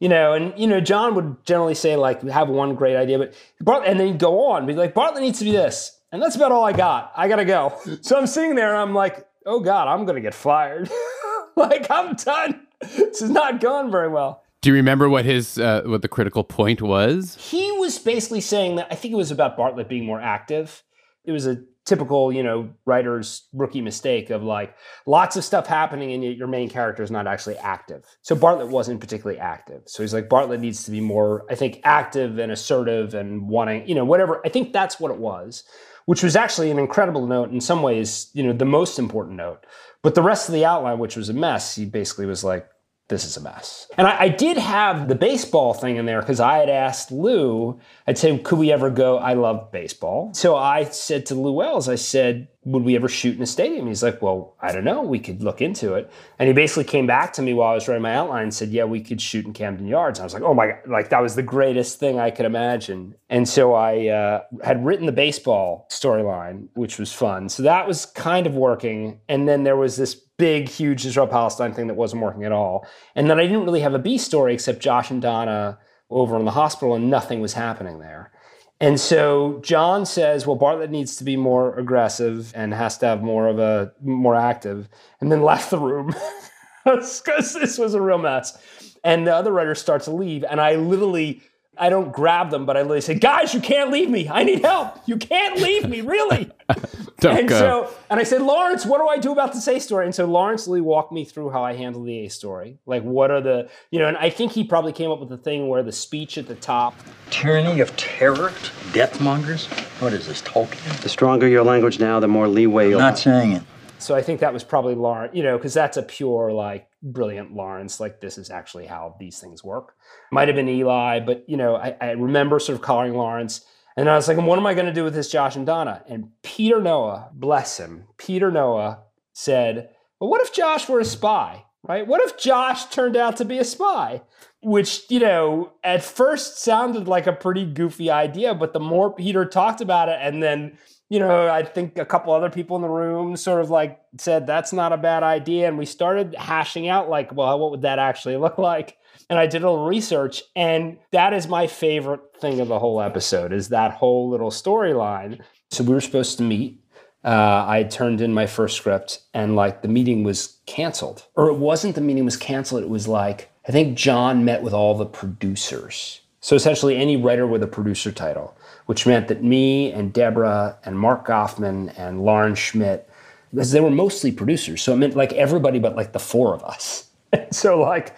you know, and you know, John would generally say like have one great idea, but Bart, and then he'd go on, be like, Bartlet needs to be this, and that's about all I got. I gotta go. So I'm sitting there, and I'm like, oh god, I'm gonna get fired. like I'm done. This is not going very well. Do you remember what his uh, what the critical point was? He was basically saying that I think it was about Bartlet being more active. It was a typical, you know, writer's rookie mistake of like lots of stuff happening and your main character is not actually active. So Bartlet wasn't particularly active. So he's like Bartlet needs to be more, I think, active and assertive and wanting, you know, whatever. I think that's what it was, which was actually an incredible note in some ways, you know, the most important note. But the rest of the outline, which was a mess, he basically was like, this is a mess. And I, I did have the baseball thing in there because I had asked Lou, I'd say, could we ever go? I love baseball. So I said to Lou Wells, I said, would we ever shoot in a stadium? He's like, well, I don't know. We could look into it. And he basically came back to me while I was writing my outline and said, yeah, we could shoot in Camden Yards. And I was like, oh my God, like that was the greatest thing I could imagine. And so I uh, had written the baseball storyline, which was fun. So that was kind of working. And then there was this big, huge Israel Palestine thing that wasn't working at all. And then I didn't really have a B story except Josh and Donna over in the hospital and nothing was happening there. And so John says, well, Bartlet needs to be more aggressive and has to have more of a more active, and then left the room because this was a real mess. And the other writer starts to leave, and I literally I don't grab them, but I literally say, "Guys, you can't leave me. I need help. You can't leave me, really." don't and go. so, and I said, "Lawrence, what do I do about this A story?" And so Lawrence Lee walked me through how I handle the A story. Like, what are the, you know, and I think he probably came up with the thing where the speech at the top. Tyranny of terror, death mongers. What is this, Tolkien? The stronger your language now, the more leeway you'll. Not saying it. So I think that was probably Lawrence, you know, because that's a pure, like, brilliant Lawrence. Like, this is actually how these things work. Might have been Eli, but, you know, I, I remember sort of calling Lawrence. And I was like, what am I going to do with this Josh and Donna? And Peter Noah, bless him, Peter Noah said, well, what if Josh were a spy, right? What if Josh turned out to be a spy? Which, you know, at first sounded like a pretty goofy idea, but the more Peter talked about it and then you know, I think a couple other people in the room sort of like said that's not a bad idea. And we started hashing out, like, well, what would that actually look like? And I did a little research, and that is my favorite thing of the whole episode is that whole little storyline. So we were supposed to meet. Uh, I turned in my first script, and like the meeting was canceled, or it wasn't the meeting was canceled. It was like I think John met with all the producers. So essentially, any writer with a producer title which meant that me and Debora and Mark Goffman and Lauren Schmidt, because they were mostly producers, so it meant like everybody but like the four of us. so like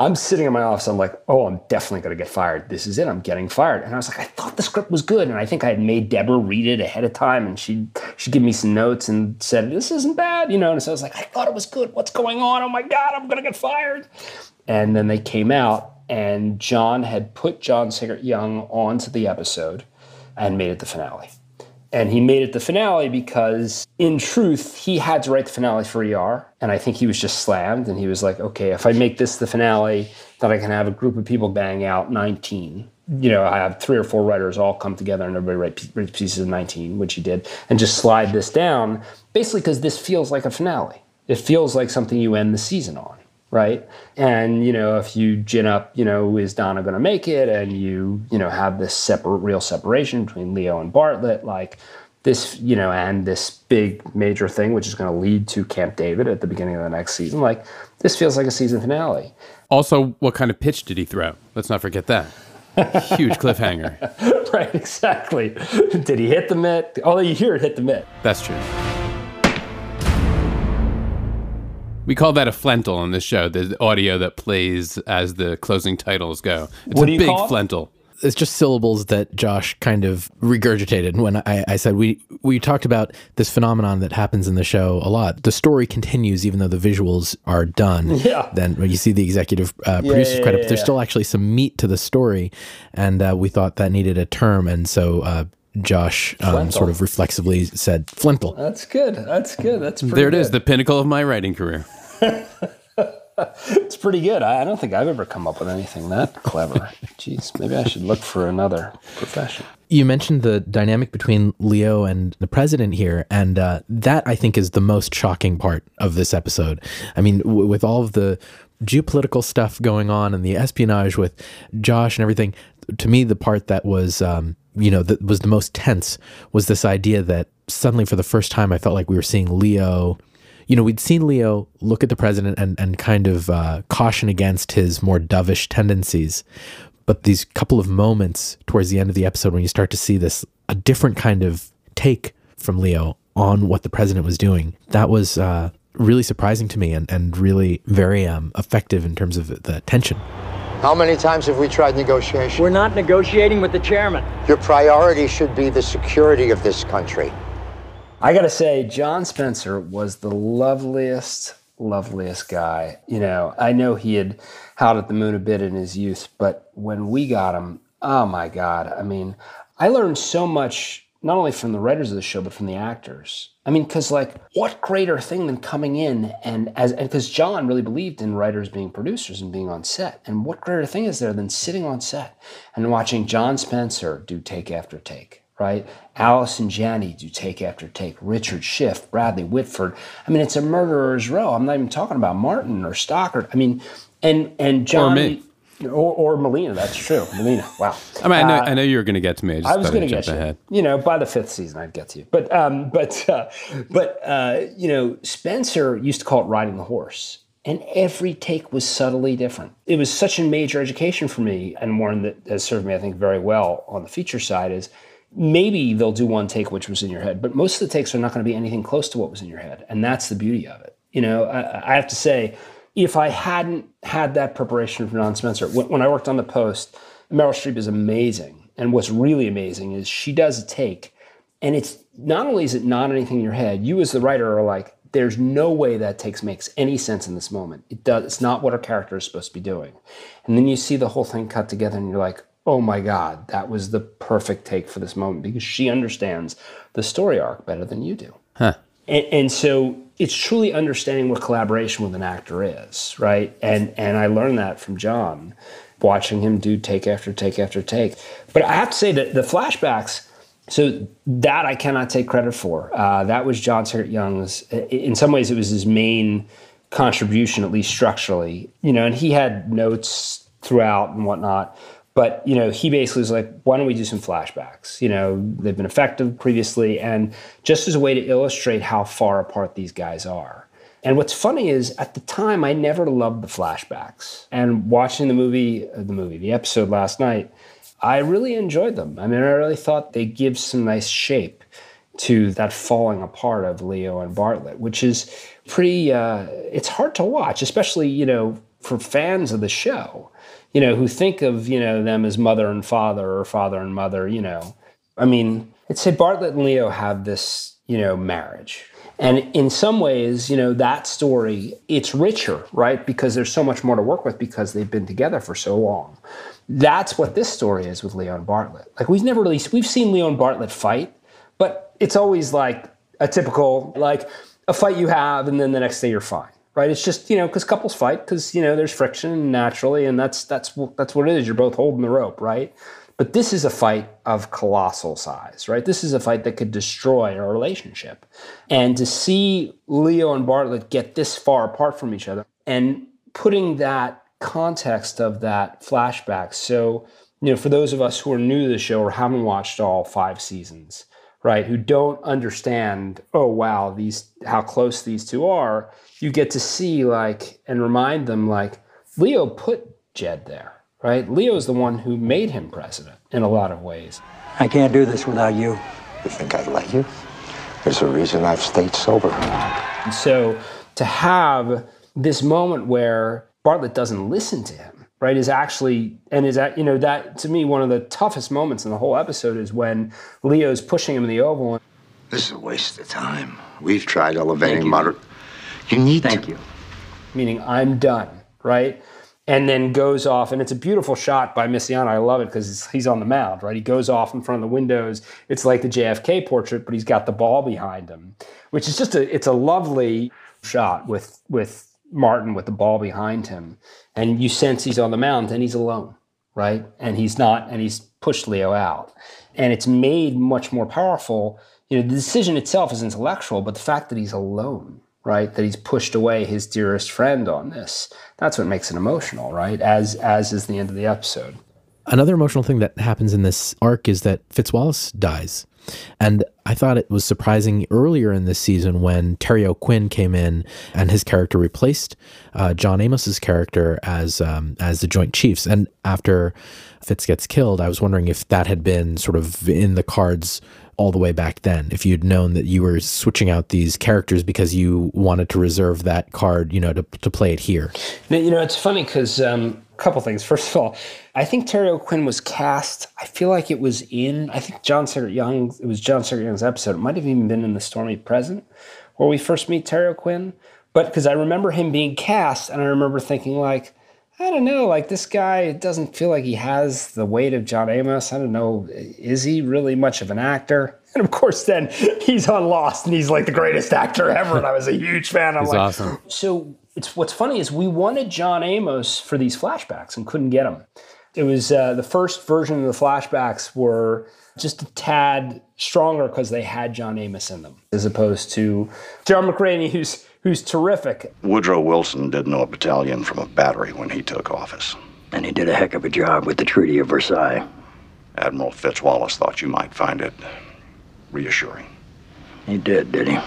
I'm sitting in my office, I'm like, oh, I'm definitely gonna get fired. This is it, I'm getting fired. And I was like, I thought the script was good. And I think I had made Debora read it ahead of time and she she'd give me some notes and said, This isn't bad, you know. And so I was like, I thought it was good. What's going on? Oh my God, I'm gonna get fired. And then they came out and John had put John Sacret Young onto the episode and made it the finale. And he made it the finale because, in truth, he had to write the finale for ER. And I think he was just slammed. And he was like, okay, if I make this the finale, then I can have a group of people bang out 19. You know, I have three or four writers all come together and everybody write, write pieces of 19, which he did, and just slide this down, basically because this feels like a finale. It feels like something you end the season on right? And you know, if you gin up, you know, is Donna going to make it? And you, you know, have this separate, real separation between Leo and Bartlet, like this, you know, and this big major thing, which is going to lead to Camp David at the beginning of the next season. Like this feels like a season finale. Also, what kind of pitch did he throw? Let's not forget that. Huge cliffhanger. right, exactly. Did he hit the mitt? All you hear it hit the mitt. That's true. We call that a flental on this show, the audio that plays as the closing titles go. It's What a do you big call it? flental. it's just syllables that Josh kind of regurgitated when I, I said we we talked about this phenomenon that happens in the show a lot. The story continues even though the visuals are done. Yeah. Then when you see the executive uh, Yeah, producer's yeah, credit, yeah, but there's yeah. still actually some meat to the story, and uh, we thought that needed a term, and so. Uh, Josh um, sort of reflexively said "flintle." That's good. That's good. That's pretty There it is, good. the pinnacle of my writing career. It's pretty good. I, I don't think I've ever come up with anything that clever. Jeez, maybe I should look for another profession. You mentioned the dynamic between Leo and the president here, and uh, that I think is the most shocking part of this episode. I mean, w- with all of the geopolitical stuff going on and the espionage with Josh and everything, to me, the part that was, um, you know, that was the most tense was this idea that suddenly, for the first time, I felt like we were seeing Leo you know, we'd seen Leo look at the president and, and kind of uh, caution against his more dovish tendencies. But these couple of moments towards the end of the episode when you start to see this, a different kind of take from Leo on what the president was doing, that was uh, really surprising to me and, and really very um, effective in terms of the tension. How many times have we tried negotiation? We're not negotiating with the chairman. Your priority should be the security of this country. I got to say, John Spencer was the loveliest, loveliest guy. You know, I know he had howled at the moon a bit in his youth, but when we got him, oh my God. I mean, I learned so much not only from the writers of the show, but from the actors. I mean, because like, what greater thing than coming in and as and because John really believed in writers being producers and being on set, and what greater thing is there than sitting on set and watching John Spencer do take after take, right? Allison Janney do take after take, Richard Schiff, Bradley Whitford. I mean, it's a murderer's row. I'm not even talking about Martin or Stockard. I mean, and and John. Or. Or, Malina, that's true. Malina, wow. I mean, I know, Uh, I know you were going to get to me. I, just I was going to get you. ahead. You know, by the fifth season, I'd get to you. But, um, but, uh, but, uh, you know, Spencer used to call it riding the horse, and every take was subtly different. It was such a major education for me, and one that has served me, I think, very well on the feature side. Is maybe they'll do one take which was in your head, but most of the takes are not going to be anything close to what was in your head, and that's the beauty of it. You know, I, I have to say, if I hadn't had that preparation from John Spencer, when, when I worked on the Post, Meryl Streep is amazing. And what's really amazing is she does a take, and it's not only is it not anything in your head, you as the writer are like, there's no way that takes makes any sense in this moment. It does. It's not what our character is supposed to be doing. And then you see the whole thing cut together, and you're like, oh my god, that was the perfect take for this moment because she understands the story arc better than you do. Huh. And, and so it's truly understanding what collaboration with an actor is, right? And and I learned that from John, watching him do take after take after take. But I have to say that the flashbacks. So that I cannot take credit for. Uh, that was John Sacret Young's. In some ways, it was his main contribution, at least structurally. You know, and he had notes throughout and whatnot. But you know, he basically was like, "Why don't we do some flashbacks? You know, they've been effective previously, and just as a way to illustrate how far apart these guys are." And what's funny is, at the time, I never loved the flashbacks. And watching the movie, uh, the movie, the episode last night, I really enjoyed them. I mean, I really thought they give some nice shape to that falling apart of Leo and Bartlet, which is pretty. Uh, it's hard to watch, especially you know for fans of the show you know, who think of, you know, them as mother and father or father and mother, you know. I mean, it's say Bartlet and Leo have this, you know, marriage. And in some ways, you know, that story, it's richer, right? Because there's so much more to work with because they've been together for so long. That's what this story is with Leon Bartlet. Like we've never really we've seen Leon Bartlet fight, but it's always like a typical like a fight you have and then the next day you're fine right? It's just you know because couples fight because you know there's friction naturally, and that's that's that's what it is. You're both holding the rope, right? But this is a fight of colossal size, right? This is a fight that could destroy a relationship, and to see Leo and Bartlet get this far apart from each other, and putting that context of that flashback. So you know, for those of us who are new to the show or haven't watched all five seasons, right, who don't understand, oh wow, these how close these two are you get to see like and remind them like Leo put Jed there, right? Leo's the one who made him president in a lot of ways. I can't do this without you. You think I'd let you? There's a reason I've stayed sober. And so to have this moment where Bartlet doesn't listen to him, right, is actually and is that you know that to me one of the toughest moments in the whole episode is when Leo's pushing him in the oval. This is a waste of time. We've tried elevating moderate. You need Thank to. you. meaning I'm done, right? And then goes off, and it's a beautiful shot by Misiano. I love it because he's on the mound, right? He goes off in front of the windows. It's like the JFK portrait, but he's got the ball behind him, which is just a it's a lovely shot with with Martin with the ball behind him, and you sense he's on the mound and he's alone, right? And he's not, and he's pushed Leo out, and it's made much more powerful. You know, the decision itself is intellectual, but the fact that he's alone right that he's pushed away his dearest friend on this that's what makes it emotional right as as is the end of the episode Another emotional thing that happens in this arc is that Fitzwallace dies. And I thought it was surprising earlier in this season when Terry O'Quinn came in and his character replaced uh, John Amos's character as um, as the Joint Chiefs. And after Fitz gets killed, I was wondering if that had been sort of in the cards all the way back then. If you'd known that you were switching out these characters because you wanted to reserve that card, you know, to, to play it here. You know, it's funny because um, couple things. First of all, I think Terry O'Quinn was cast. I feel like it was in. I think John Sacret Young. It was John Sacret Young's episode. It might have even been in the Stormy Present, where we first meet Terry O'Quinn. But because I remember him being cast, and I remember thinking like, I don't know, like this guy doesn't feel like he has the weight of John Amos. I don't know, is he really much of an actor? And of course, then he's on Lost, and he's like the greatest actor ever, and I was a huge fan. I'm he's like, awesome. So it's what's funny is we wanted John Amos for these flashbacks and couldn't get him. It was uh, the first version of the flashbacks were just a tad stronger because they had John Amos in them, as opposed to John McRaney, who's who's terrific. Woodrow Wilson didn't know a battalion from a battery when he took office. And he did a heck of a job with the Treaty of Versailles. Admiral Fitzwallace thought you might find it reassuring. He did, did he?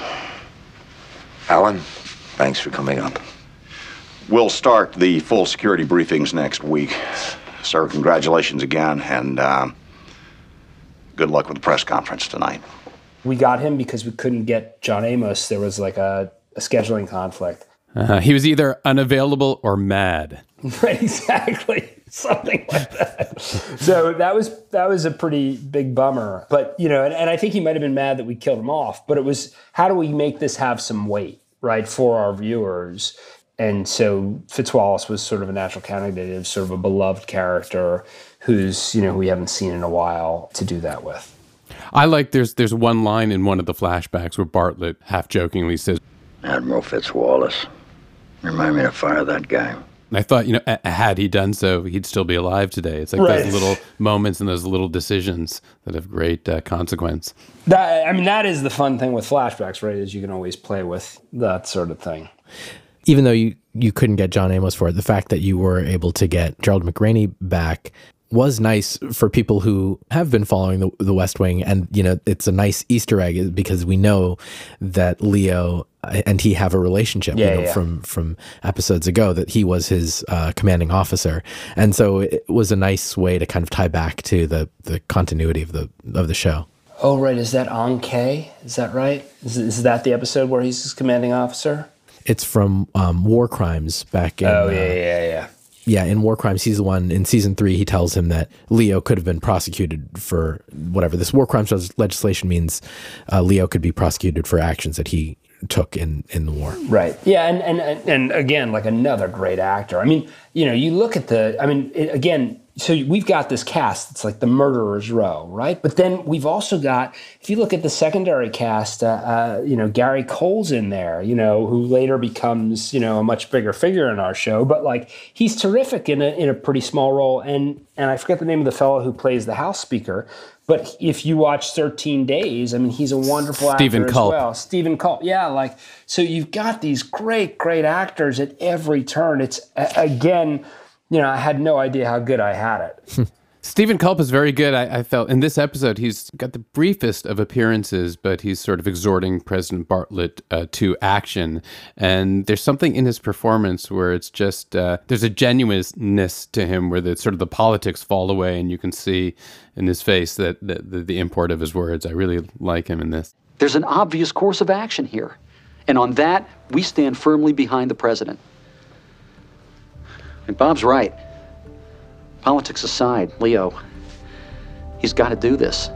Alan, thanks for coming up. We'll start the full security briefings next week. Sir, congratulations again, and uh, good luck with the press conference tonight. We got him because we couldn't get John Amos. There was like a, a scheduling conflict. Uh, he was either unavailable or mad. exactly, something like that. so that was that was a pretty big bummer. But you know, and, and I think he might have been mad that we killed him off. But it was how do we make this have some weight, right, for our viewers? And so Fitzwallace was sort of a natural candidate, of sort of a beloved character who's you know who we haven't seen in a while to do that with. I like there's there's one line in one of the flashbacks where Bartlet half jokingly says, Admiral Fitzwallace. Remind me to fire that guy. And I thought, you know, a- had he done so, he'd still be alive today. It's like Right. those little moments and those little decisions that have great uh, consequence. That I mean, that is the fun thing with flashbacks, right? Is you can always play with that sort of thing. Even though you, you couldn't get John Amos for it, the fact that you were able to get Gerald McRaney back was nice for people who have been following the, the West Wing. And, you know, it's a nice Easter egg because we know that Leo and he have a relationship Yeah, you know, yeah. from from episodes ago that he was his uh, commanding officer. And so it was a nice way to kind of tie back to the, the continuity of the of the show. Oh, right. Is that on K? Is that right? Is, is that the episode where he's his commanding officer? It's from um, War Crimes back in oh, uh, yeah, yeah, yeah. yeah, in War Crimes, he's the one in season three. He tells him that Leo could have been prosecuted for whatever this war crimes legislation means. Uh, Leo could be prosecuted for actions that he took in in the war. Right. Yeah, and and and- again, like another great actor. I mean, you know, you look at the. I mean, it, again. So we've got this cast. It's like the murderers row, right? But then we've also got, if you look at the secondary cast, uh, uh, you know, Gary Cole's in there, you know, who later becomes, you know, a much bigger figure in our show. But like, he's terrific in a in a pretty small role. And and I forget the name of the fellow who plays the House Speaker. But if you watch 13 Days, I mean, he's a wonderful Steven actor Culp. as well. Steven Culp. Yeah, like so you've got these great, great actors at every turn. It's again, you know, I had no idea how good I had it. Steven Culp is very good. I, I felt in this episode he's got the briefest of appearances, but he's sort of exhorting President Bartlet uh, to action. And there's something in his performance where it's just uh, there's a genuineness to him, where the sort of the politics fall away, and you can see in his face that, that the, the import of his words. I really like him in this. There's an obvious course of action here. And on that, we stand firmly behind the president. And Bob's right. Politics aside, Leo, he's got to do this.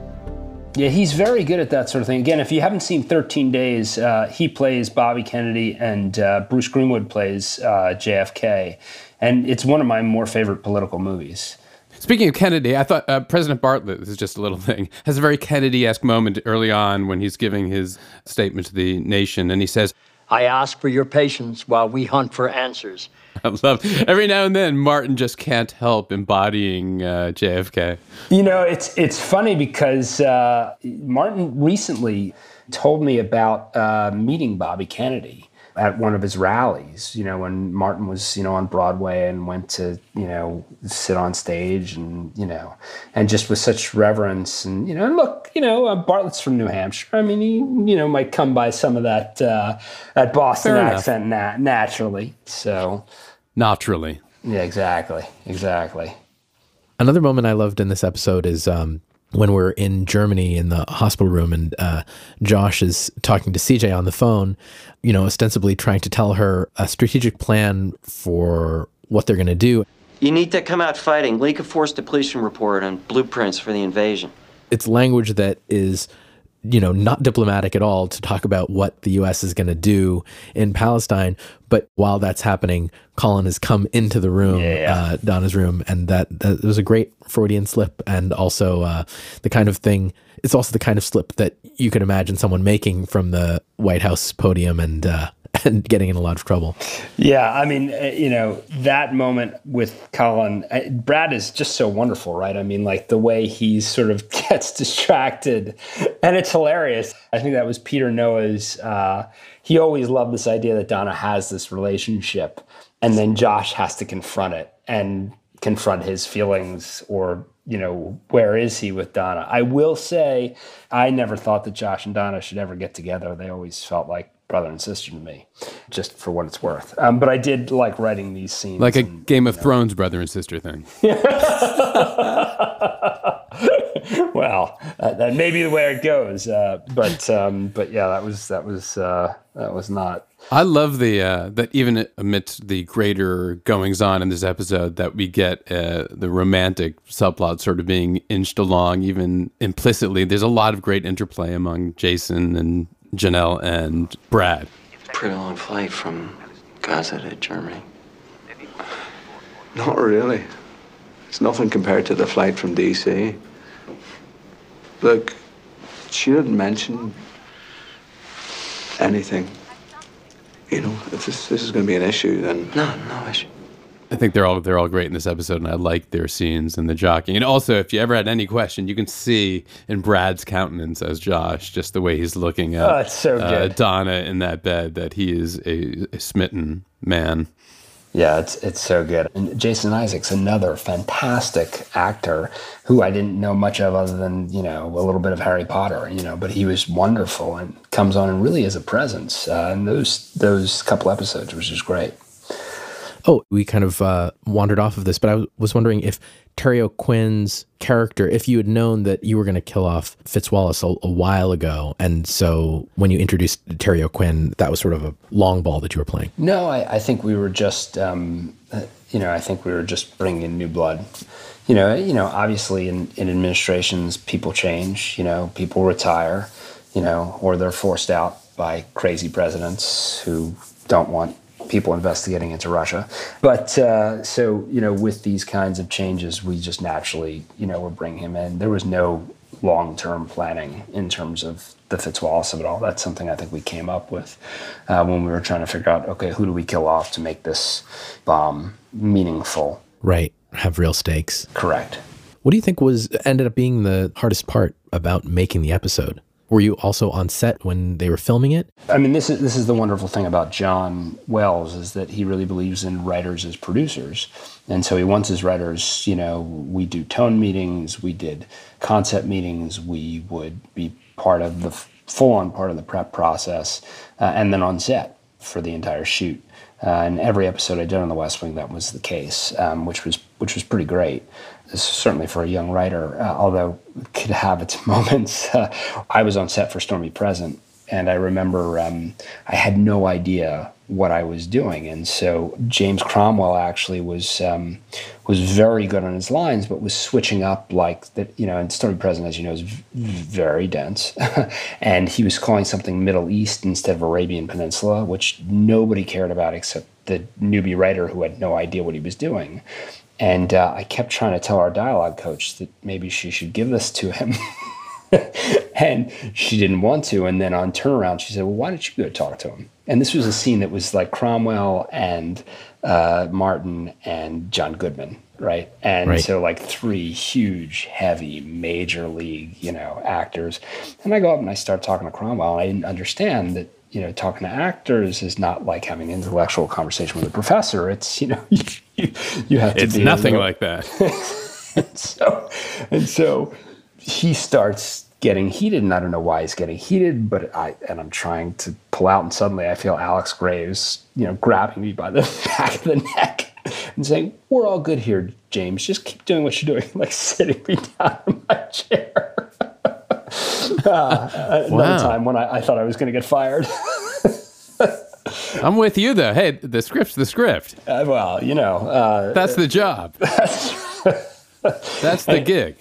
Yeah, he's very good at that sort of thing. Again, if you haven't seen 13 Days, uh, he plays Bobby Kennedy and uh, Bruce Greenwood plays uh, JFK. And it's one of my more favorite political movies. Speaking of Kennedy, I thought uh, President Bartlet, this is just a little thing, has a very Kennedy esque moment early on when he's giving his statement to the nation. And he says, I ask for your patience while we hunt for answers. I love every now and then Martin just can't help embodying uh, JFK. You know, it's it's funny because uh, Martin recently told me about uh, meeting Bobby Kennedy. At one of his rallies, you know, when Martin was, you know, on Broadway and went to, you know, sit on stage and, you know, and just with such reverence and, you know, and look, you know, uh, Bartlet's from New Hampshire. I mean, he, you know, might come by some of that, uh, that Boston Fair accent na- naturally. So, naturally. Yeah, exactly. Exactly. Another moment I loved in this episode is um, when we're in Germany in the hospital room and uh, Josh is talking to CJ on the phone, you know, ostensibly trying to tell her a strategic plan for what they're going to do. You need to come out fighting. Leak a force depletion report and blueprints for the invasion. It's language that is, you know, not diplomatic at all to talk about what the U.S. is going to do in Palestine. But while that's happening, Colin has come into the room, Uh, Donna's room, and that, that was a great Freudian slip, and also uh, the kind of thing. It's also the kind of slip that you can imagine someone making from the White House podium and uh, and getting in a lot of trouble. Yeah, I mean, uh, you know, that moment with Colin, uh, Brad is just so wonderful, right? I mean, like the way he sort of gets distracted, and it's hilarious. I think that was Peter Noah's. Uh, he always loved this idea that Donna has this relationship, and then Josh has to confront it and confront his feelings or you know where is he with donna i will say i never thought that josh and donna should ever get together they always felt like brother and sister to me just for what it's worth um, but i did like writing these scenes Like a and- Game of Thrones brother and sister thing. well uh, that may be the way it goes uh, but um, but yeah that was that was uh, that was not I love the uh, that even amidst the greater goings on in this episode, that we get uh, the romantic subplot sort of being inched along, even implicitly. There's a lot of great interplay among Jason and Janel and Brad. Pretty long flight from Gaza to Germany. Not really. It's nothing compared to the flight from DC. Look, she didn't mention anything. You know, if this, this is going to be an issue, then. No, no issue. I think they're all they're all great in this episode, and I like their scenes and the jockeying. And also, if you ever had any question, you can see in Brad's countenance as Josh, just the way he's looking at Oh, so uh. Donna in that bed, that he is a, a smitten man. Yeah, it's it's so good. And Jason Isaacs, another fantastic actor who I didn't know much of other than, you know, a little bit of Harry Potter, you know, but he was wonderful and comes on and really is a presence uh, in those those couple episodes, which is great. Oh, we kind of uh, wandered off of this, but I w- was wondering if Terry O'Quinn's character, if you had known that you were going to kill off Fitzwallace a, a while ago, and so when you introduced Terry O'Quinn, that was sort of a long ball that you were playing. No, I, I think we were just, um, uh, you know, I think we were just bringing in new blood. You know, you know, obviously in, in administrations, people change. You know, people retire. You know, or they're forced out by crazy presidents who don't want people investigating into Russia. But uh, so you know, with these kinds of changes, we just naturally, you know, were bringing him in. There was no long-term planning in terms of the Fitzwallace of it all. That's something I think we came up with uh, when we were trying to figure out, okay, who do we kill off to make this bomb meaningful? Right. Have real stakes. Correct. What do you think was ended up being the hardest part about making the episode? Were you also on set when they were filming it? I mean, this is this is the wonderful thing about John Wells is that he really believes in writers as producers, and so he wants his writers. You know, we do tone meetings, we did concept meetings, we would be part of the full on part of the prep process, uh, and then on set for the entire shoot. Uh, and every episode I did on The West Wing, that was the case, um, which was which was pretty great. Certainly for a young writer, uh, although it could have its moments. Uh, I was on set for Stormy Present, and I remember um, I had no idea what I was doing, and so James Cromwell actually was um, was very good on his lines, but was switching up like that. You know, and Stormy Present, as you know, is v- very dense, and he was calling something Middle East instead of Arabian Peninsula, which nobody cared about except the newbie writer who had no idea what he was doing. And uh, I kept trying to tell our dialogue coach that maybe she should give this to him. and she didn't want to. And then on turnaround, she said, Well, why don't you go talk to him? And this was a scene that was like Cromwell and uh, Martin and John Goodman, right? And Right. so, like, three huge, heavy, major league, you know, actors. And I go up and I start talking to Cromwell, and I didn't understand that you know, talking to actors is not like having an intellectual conversation with a professor. It's, you know, you, you have to It's nothing little- like that. and so and so he starts getting heated and I don't know why he's getting heated, but I and I'm trying to pull out and suddenly I feel Alex Graves, you know, grabbing me by the back of the neck and saying, We're all good here, James. Just keep doing what you're doing, like sitting me down in my chair. uh, another Wow. time when I, I thought I was going to get fired. I'm with you though. Hey, the script's the script. Uh, well, you know, uh, That's the job. That's the gig.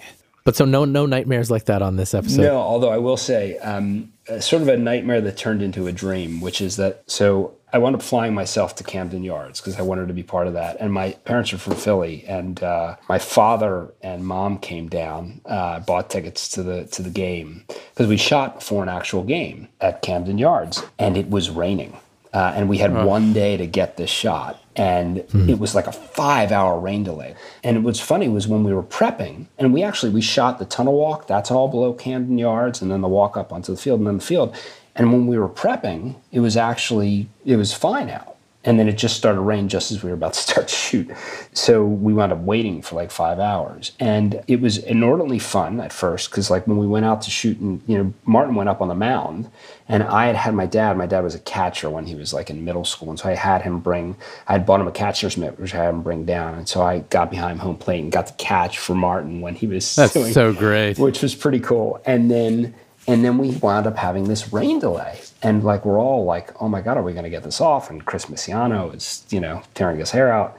But so no no nightmares like that on this episode. No, although I will say, um, uh, sort of a nightmare that turned into a dream, which is that so I wound up flying myself to Camden Yards because I wanted to be part of that. And my parents are from Philly, and uh, my father and mom came down, uh, bought tickets to the to the game because we shot for an actual game at Camden Yards, and it was raining. Uh, and we had Oh. one day to get this shot, and hmm. it was like a five-hour rain delay. And what's funny was when we were prepping, and we actually we shot the tunnel walk. That's all below Camden Yards, and then the walk up onto the field, and then the field. And when we were prepping, it was actually it was fine out. And then it just started raining just as we were about to start to shoot. So we wound up waiting for like five hours. And it was inordinately fun at first because, like, when we went out to shoot, and, you know, Martin went up on the mound and I had had my dad. My dad was a catcher when he was like in middle school. And so I had him bring, I had bought him a catcher's mitt, which I had him bring down. And so I got behind home plate and got to catch for Martin when he was That's doing- so great. which was pretty cool. And then and then we wound up having this rain delay. And like we're all like, oh my God, are we gonna get this off? And Chris Misiano is, you know, tearing his hair out.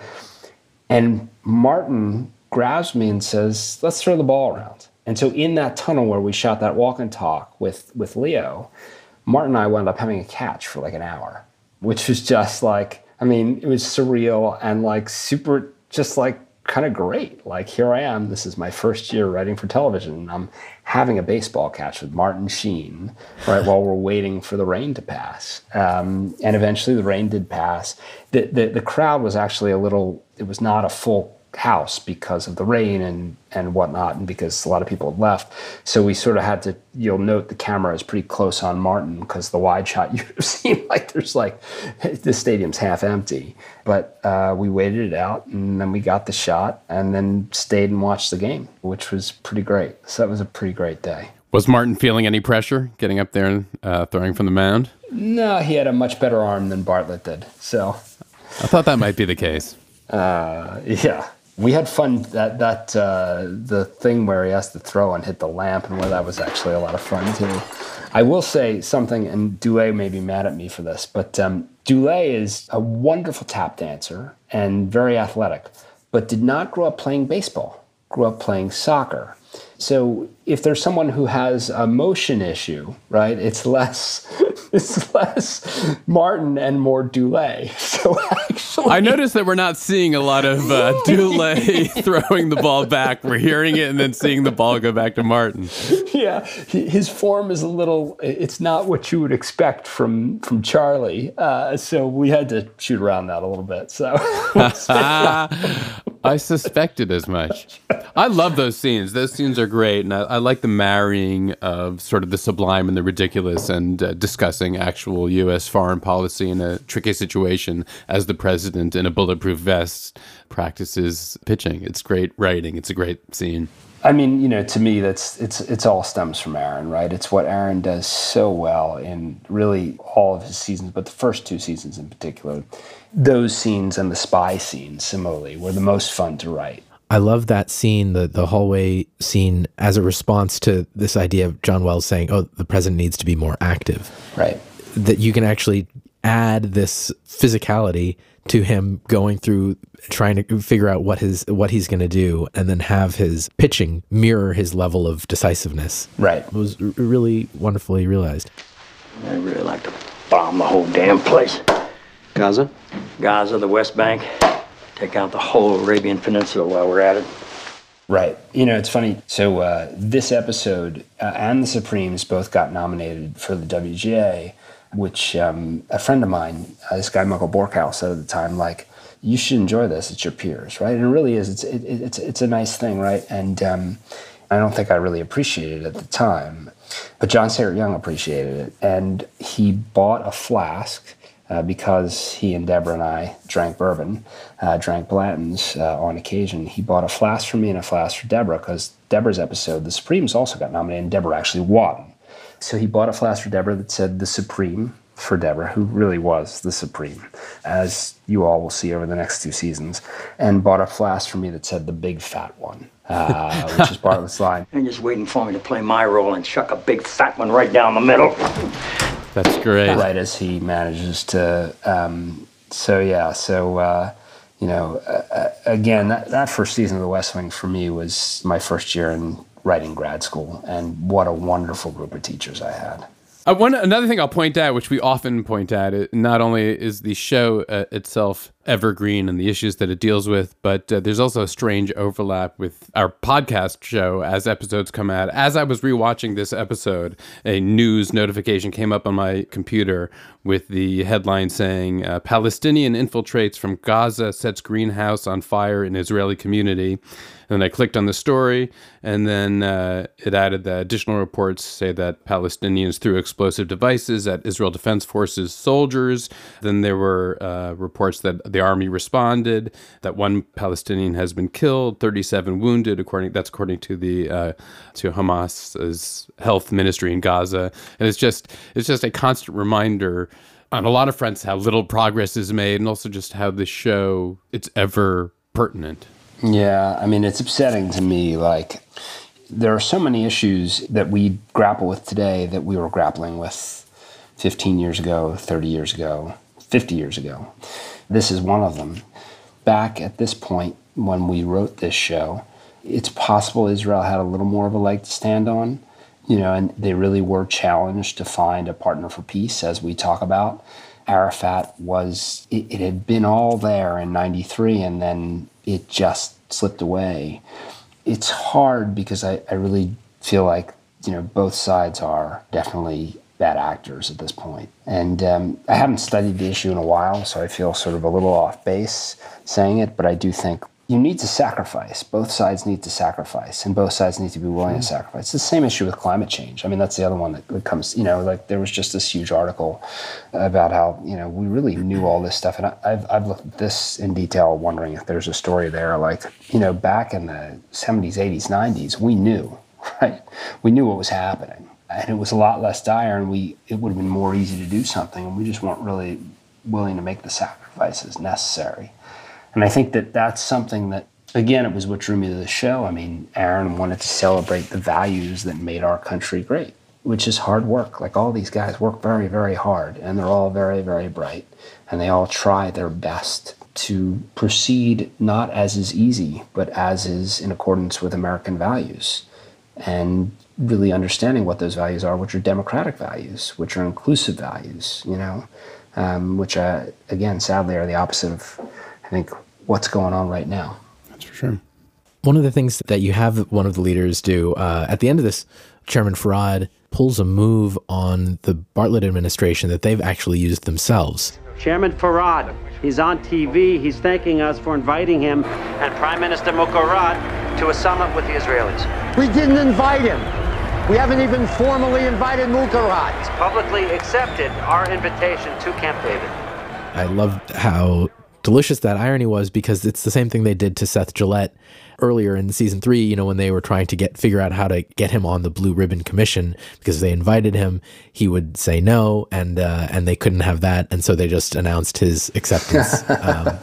And Martin grabs me and says, let's throw the ball around. And so in that tunnel where we shot that walk and talk with with Leo, Martin and I wound up having a catch for like an hour, which was just like, I mean, it was surreal and like super, just like kind of great. Like, here I am. This is my first year writing for television. And I'm having a baseball catch with Martin Sheen, right, while we're waiting for the rain to pass. Um, and eventually the rain did pass. The, the, the crowd was actually a little, it was not a full house because of the rain and and whatnot and because a lot of people had left so we sort of had to you'll note the camera is pretty close on martin because the wide shot you have seen like there's like the stadium's half empty but uh, we waited it out and then we got the shot and then stayed and watched the game which was pretty great so that was a pretty great day Was Martin feeling any pressure getting up there and uh, throwing from the mound? no he had a much better arm than Bartlet did so I thought that might be the case. Uh, yeah. We had fun that that uh, the thing where he has to throw and hit the lamp and where that was actually a lot of fun too. I will say something, and Dulé may be mad at me for this, but um, Dulé is a wonderful tap dancer and very athletic, but did not grow up playing baseball. Grew up playing soccer. So if there's someone who has a motion issue, right, it's less it's less Martin and more Dulé. So actually, I noticed that we're not seeing a lot of uh, Dulé throwing the ball back. We're hearing it and then seeing the ball go back to Martin. yeah, his form is a little. It's not what you would expect from from Charlie. Uh, so we had to shoot around that a little bit. So I suspected as much. I love those scenes. Those scenes are great, and I, I like the marrying of sort of the sublime and the ridiculous, and uh, discussing actual U.S. foreign policy in a tricky situation as the president in a bulletproof vest practices pitching. It's great writing. It's a great scene. I mean, you know, to me, that's it's it's all stems from Aaron, right? It's what Aaron does so well in really all of his seasons, but the first two seasons in particular. Those scenes and the spy scenes, similarly, were the most fun to write. I love that scene, the the hallway scene, as a response to this idea of John Wells saying, "Oh, the president needs to be more active." Right. That you can actually add this physicality to him going through trying to figure out what his what he's going to do, and then have his pitching mirror his level of decisiveness. Right. It was r- really wonderfully realized. I really like to bomb the whole damn place. Gaza? Gaza, the West Bank. Take out the whole Arabian Peninsula while we're at it. Right. You know, it's funny. So uh, this episode uh, and the Supremes both got nominated for the WGA, which um, a friend of mine, uh, this guy Michael Borkow, said at the time, like, you should enjoy this. It's your peers, right? And it really is. It's it, it's it's a nice thing, right? And um, I don't think I really appreciated it at the time. But John Sacret Young appreciated it, and he bought a flask uh, because he and Debora and I drank bourbon, uh, drank Blanton's uh, on occasion. He bought a flask for me and a flask for Debora because Debora's episode, The Supremes, also got nominated, and Debora actually won. So he bought a flask for Debora that said The Supreme for Debora, who really was the Supreme, as you all will see over the next two seasons, and bought a flask for me that said The Big Fat One. Uh, which is Bartlet's line. You're just waiting for me to play my role and chuck a big fat one right down the middle. That's great. Right as he manages to. Um, so yeah, so uh, you know, uh, again, that, that first season of The West Wing for me was my first year in writing grad school, and what a wonderful group of teachers I had. Uh, one another thing I'll point out, which we often point out, it, not only is the show uh, itself evergreen and the issues that it deals with, but uh, there's also a strange overlap with our podcast show as episodes come out. As I was rewatching this episode, a news notification came up on my computer with the headline saying uh, Palestinian infiltrates from Gaza sets greenhouse on fire in Israeli community. And then I clicked on the story, and then uh, it added that additional reports say that Palestinians threw explosive devices at Israel Defense Forces soldiers. Then there were uh, reports that the army responded, that one Palestinian has been killed, 37 wounded. According that's according to the uh, to Hamas's health ministry in Gaza, and it's just it's just a constant reminder on a lot of fronts how little progress is made, and also just how the show it's ever pertinent. Yeah, I mean, it's upsetting to me. Like, there are so many issues that we grapple with today that we were grappling with 15 years ago, 30 years ago, 50 years ago. This is one of them. Back at this point, when we wrote this show, it's possible Israel had a little more of a leg to stand on, you know, and they really were challenged to find a partner for peace, as we talk about. Arafat was, it, it had been all there in 93, and then it just slipped away. It's hard because I, I really feel like, you know, both sides are definitely bad actors at this point. And um, I haven't studied the issue in a while, so I feel sort of a little off base saying it, but I do think you need to sacrifice. Both sides need to sacrifice, and both sides need to be willing to sacrifice. It's the same issue with climate change. I mean, that's the other one that, that comes, you know, like there was just this huge article about how, you know, we really knew all this stuff. And I, I've, I've looked at this in detail, wondering if there's a story there. Like, you know, back in the 70s, 80s, 90s, we knew, right? We knew what was happening. And it was a lot less dire, and we it would have been more easy to do something, and we just weren't really willing to make the sacrifices necessary. And I think that that's something that, again, it was what drew me to the show. I mean, Aaron wanted to celebrate the values that made our country great, which is hard work. Like all these guys work very, very hard, and they're all very, very bright, and they all try their best to proceed not as is easy, but as is in accordance with American values. And really understanding what those values are, which are democratic values, which are inclusive values, you know, um, which, uh, again, sadly are the opposite of I think what's going on right now. That's for sure. One of the things that you have one of the leaders do uh, at the end of this, Chairman Farad pulls a move on the Bartlet administration that they've actually used themselves. Chairman Farad, he's on TV. He's thanking us for inviting him and Prime Minister Mukarat to a summit with the Israelis. We didn't invite him. We haven't even formally invited Mukarat. He's publicly accepted our invitation to Camp David. I love how delicious that irony was because it's the same thing they did to Seth Gillette earlier in season three, you know, when they were trying to get figure out how to get him on the Blue Ribbon Commission because they invited him, he would say no, and uh, and they couldn't have that, and so they just announced his acceptance. um,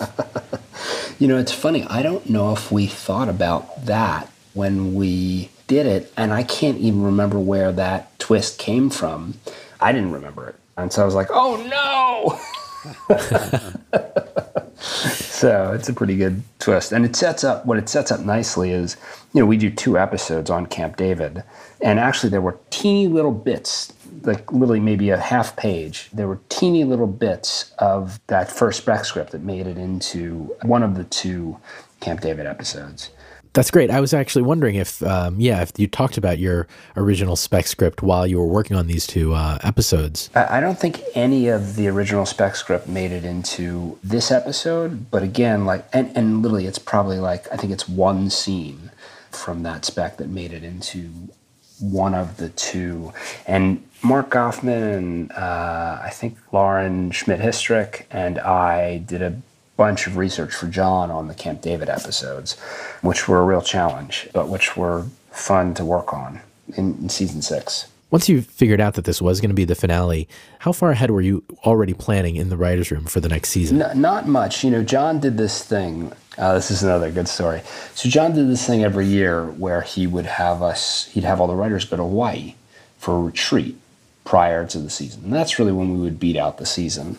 you know, it's funny. I don't know if we thought about that when we did it, and I can't even remember where that twist came from. I didn't remember it, and so I was like, "Oh no!" so it's a pretty good twist. And it sets up what it sets up nicely is you know we do two episodes on camp david. And actually there were teeny little bits like literally maybe a half page there were teeny little bits of that first spec script that made it into one of the two camp david episodes that's great. I was actually wondering if, um, yeah, if you talked about your original spec script while you were working on these two uh, episodes. I don't think any of the original spec script made it into this episode, but again, like, and, and literally, it's probably like I think it's one scene from that spec that made it into one of the two. And Mark Goffman and uh, I think Lauren Schmidt Hissrich and I did a bunch of research for John on the Camp David episodes, which were a real challenge, but which were fun to work on in, in season six. Once you figured out that this was going to be the finale, how far ahead were you already planning in the writer's room for the next season? N- not much. You know, John did this thing. Uh, this is another good story. So John did this thing every year where he would have us, he'd have all the writers go to Hawaii for a retreat prior to the season. And that's really when we would beat out the season.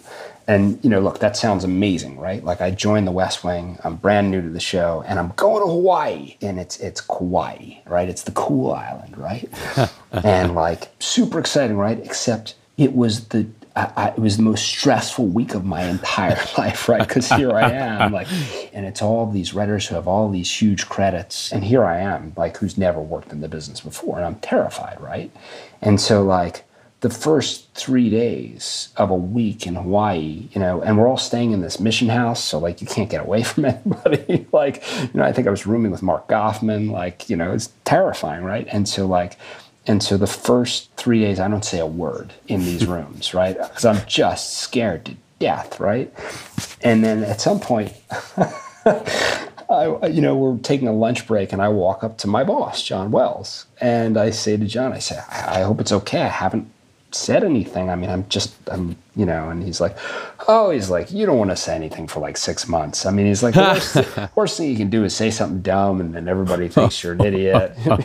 And, you know, look, that sounds amazing, right? Like I joined the West Wing, I'm brand new to the show, and I'm going to Hawaii. And it's it's Kauai, right? It's the cool island, right? and like super exciting, right? Except it was the I, I, it was the most stressful week of my entire life, right? Because here I am, like, and it's all these writers who have all these huge credits, and here I am, like, who's never worked in the business before, and I'm terrified, right? And so, like, the first three days of a week in Hawaii, you know, and we're all staying in this mission house, so like you can't get away from anybody. like, you know, I think I was rooming with Mark Goffman, like, you know, it's terrifying, right? And so like, and so the first three days, I don't say a word in these rooms, right? Because I'm just scared to death, right? And then at some point, I, you know, we're taking a lunch break, and I walk up to my boss, John Wells, and I say to John, I say, I hope it's okay. I haven't said anything. I mean, I'm just, I'm, you know, and he's like, oh, he's like, you don't want to say anything for like six months. I mean, he's like, the worst, worst thing you can do is say something dumb and then everybody thinks you're an idiot. well,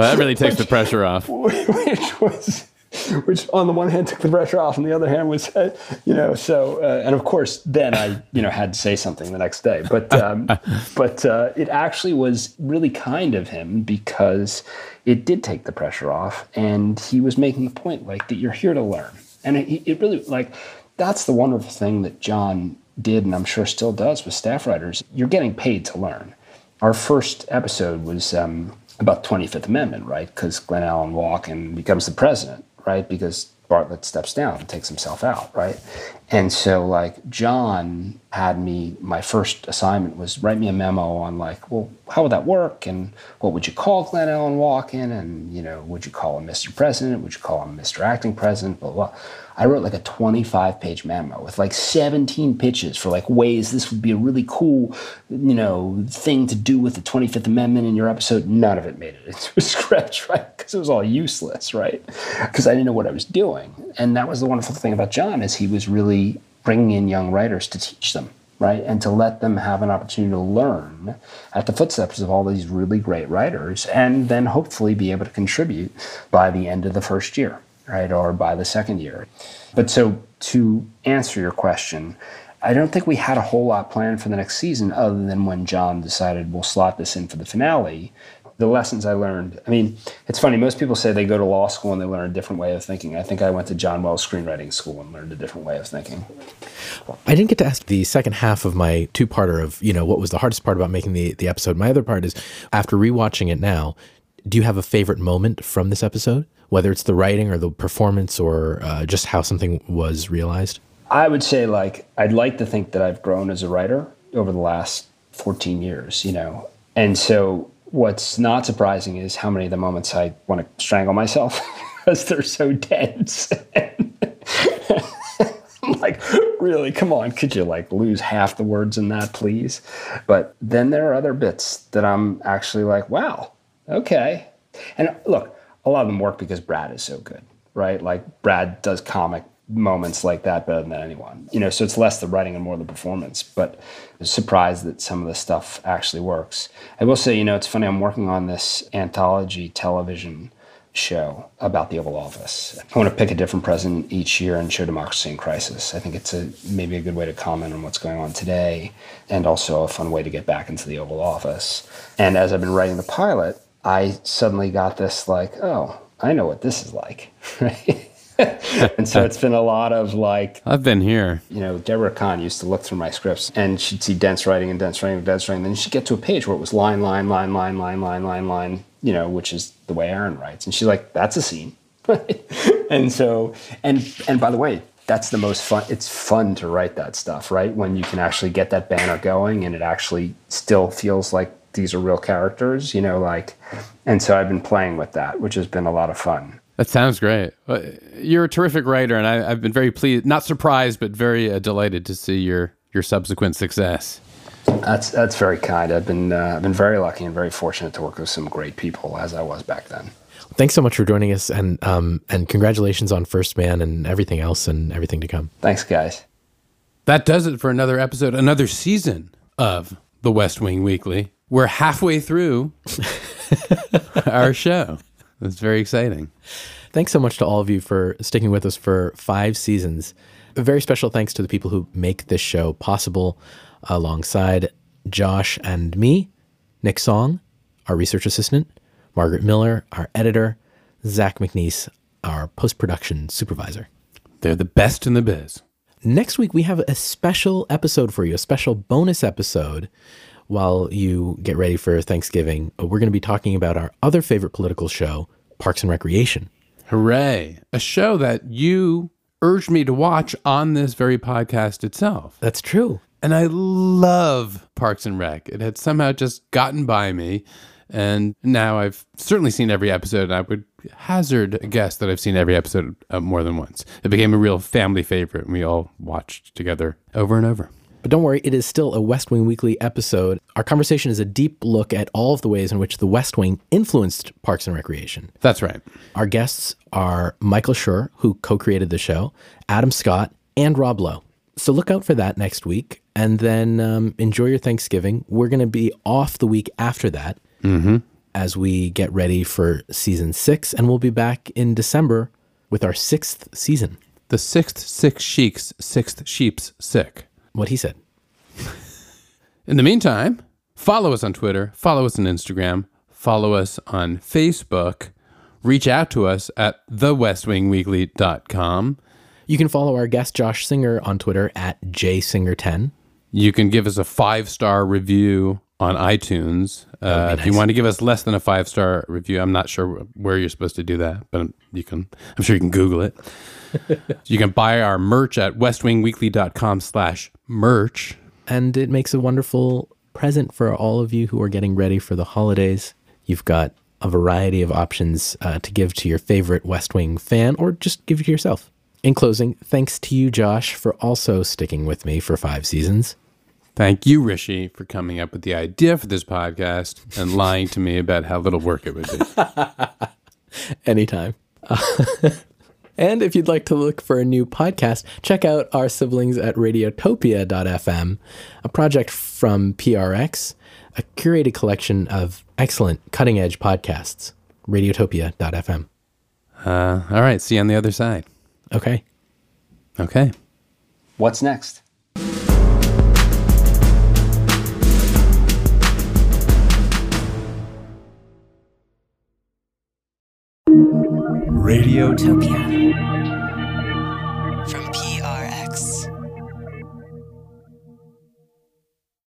that really takes the pressure off. Which was, which on the one hand took the pressure off, and the other hand was, uh, you know, so uh, and of course then I, you know, had to say something the next day, but um, but uh, it actually was really kind of him because it did take the pressure off, and he was making the point like that you're here to learn, and it, it really like that's the wonderful thing that John did, and I'm sure still does with staff writers. You're getting paid to learn. Our first episode was. Um, about 25th Amendment, right? Because Glenallen Walken becomes the president right? Because Bartlet steps down and takes himself out, right? And so, like, John had me, my first assignment was write me a memo on, like, well, how would that work? And what would you call Glenallen Walken? And, you know, would you call him Mr. President? Would you call him Mr. Acting President? Blah, blah. I wrote like a 25 page memo with like 17 pitches for like ways this would be a really cool, you know, thing to do with the 25th Amendment in your episode. None of it made it into a script, right? Because it was all useless, right? Because I didn't know what I was doing. And that was the wonderful thing about John is he was really bringing in young writers to teach them right? And to let them have an opportunity to learn at the footsteps of all these really great writers and then hopefully be able to contribute by the end of the first year right, or by the second year. But so to answer your question, I don't think we had a whole lot planned for the next season other than when John decided we'll slot this in for the finale. The lessons I learned. I mean, it's funny, most people say they go to law school and they learn a different way of thinking. I think I went to John Wells Screenwriting School and learned a different way of thinking. I didn't get to ask the second half of my two parter of, you know, what was the hardest part about making the, the episode. My other part is after rewatching it now, do you have a favorite moment from this episode? Whether it's the writing or the performance or uh, just how something was realized? I would say, like, I'd like to think that I've grown as a writer over the last 14 years, you know. And so what's not surprising is how many of the moments I want to strangle myself because they're so dense. I'm like, really, come on, could you like lose half the words in that, please? But then there are other bits that I'm actually like, wow, okay. And look, a lot of them work because Brad is so good, right? Like Brad does comic moments like that better than anyone. You know, so it's less the writing and more the performance. But I was surprised that some of the stuff actually works. I will say, you know, it's funny. I'm working on this anthology television show about the Oval Office. I want to pick a different president each year and show democracy in crisis. I think it's a maybe a good way to comment on what's going on today, and also a fun way to get back into the Oval Office. And as I've been writing the pilot, I suddenly got this like, oh, I know what this is like, right? and so it's been a lot of like I've been here. You know, Debora Cahn used to look through my scripts and she'd see dense writing and dense writing and dense writing. And Then she'd get to a page where it was line, line, line, line, line, line, line, line, you know, which is the way Aaron writes. And she's like, that's a scene. and so and and by the way, that's the most fun it's fun to write that stuff, right? When you can actually get that banner going and it actually still feels like these are real characters, you know, like, and so I've been playing with that, which has been a lot of fun. That sounds great. Uh, You're a terrific writer, and I, I've been very pleased, not surprised, but very uh, delighted to see your your subsequent success. That's that's very kind. I've been uh, I've been very lucky and very fortunate to work with some great people as I was back then. Thanks so much for joining us, and um, and congratulations on First Man and everything else and everything to come. Thanks, guys. That does it for another episode, another season of The West Wing Weekly. We're halfway through our show. It's very exciting. Thanks so much to all of you for sticking with us for five seasons. A very special thanks to the people who make this show possible alongside Josh and me, Nick Song, our research assistant, Margaret Miller, our editor, Zach McNees, our post production supervisor. They're the best in the biz. Next week, we have a special episode for you, a special bonus episode while you get ready for Thanksgiving. We're going to be talking about our other favorite political show, Parks and Recreation. Hooray. A show that you urged me to watch on this very podcast itself. That's true. And I love Parks and Rec. It had somehow just gotten by me. And now I've certainly seen every episode, and I would hazard a guess that I've seen every episode uh, more than once. It became a real family favorite, and we all watched together over and over. But don't worry, it is still a West Wing Weekly episode. Our conversation is a deep look at all of the ways in which the West Wing influenced Parks and Recreation. That's right. Our guests are Michael Schur, who co created the show, Adam Scott, and Rob Lowe. So look out for that next week. And then um, enjoy your Thanksgiving. We're going to be off the week after that Mm-hmm. as we get ready for season six. And we'll be back in December with our sixth season. The sixth six sheiks, sixth sheep's sick. What he said. In the meantime, follow us on Twitter, follow us on Instagram, follow us on Facebook, reach out to us at thewestwingweekly.com. You can follow our guest Josh Singer on Twitter at jsinger10. You can give us a five star review on iTunes. Uh, If you want to give us less than a five star review, I'm not sure where you're supposed to do that, but you can. I'm sure you can Google it. you can buy our merch at westwingweekly.com slash merch. and it makes a wonderful present for all of you who are getting ready for the holidays. You've got a variety of options uh, to give to your favorite West Wing fan or just give it to yourself. In closing, thanks to you, Josh, for also sticking with me for five seasons. Thank you, Rishi, for coming up with the idea for this podcast and lying to me about how little work it would be. Anytime. and if you'd like to look for a new podcast, check out our siblings at radiotopia.fm, a project from PRX, a curated collection of excellent cutting edge podcasts. Radiotopia.fm. Uh, all right. See you on the other side. Okay. Okay. What's next? Radiotopia.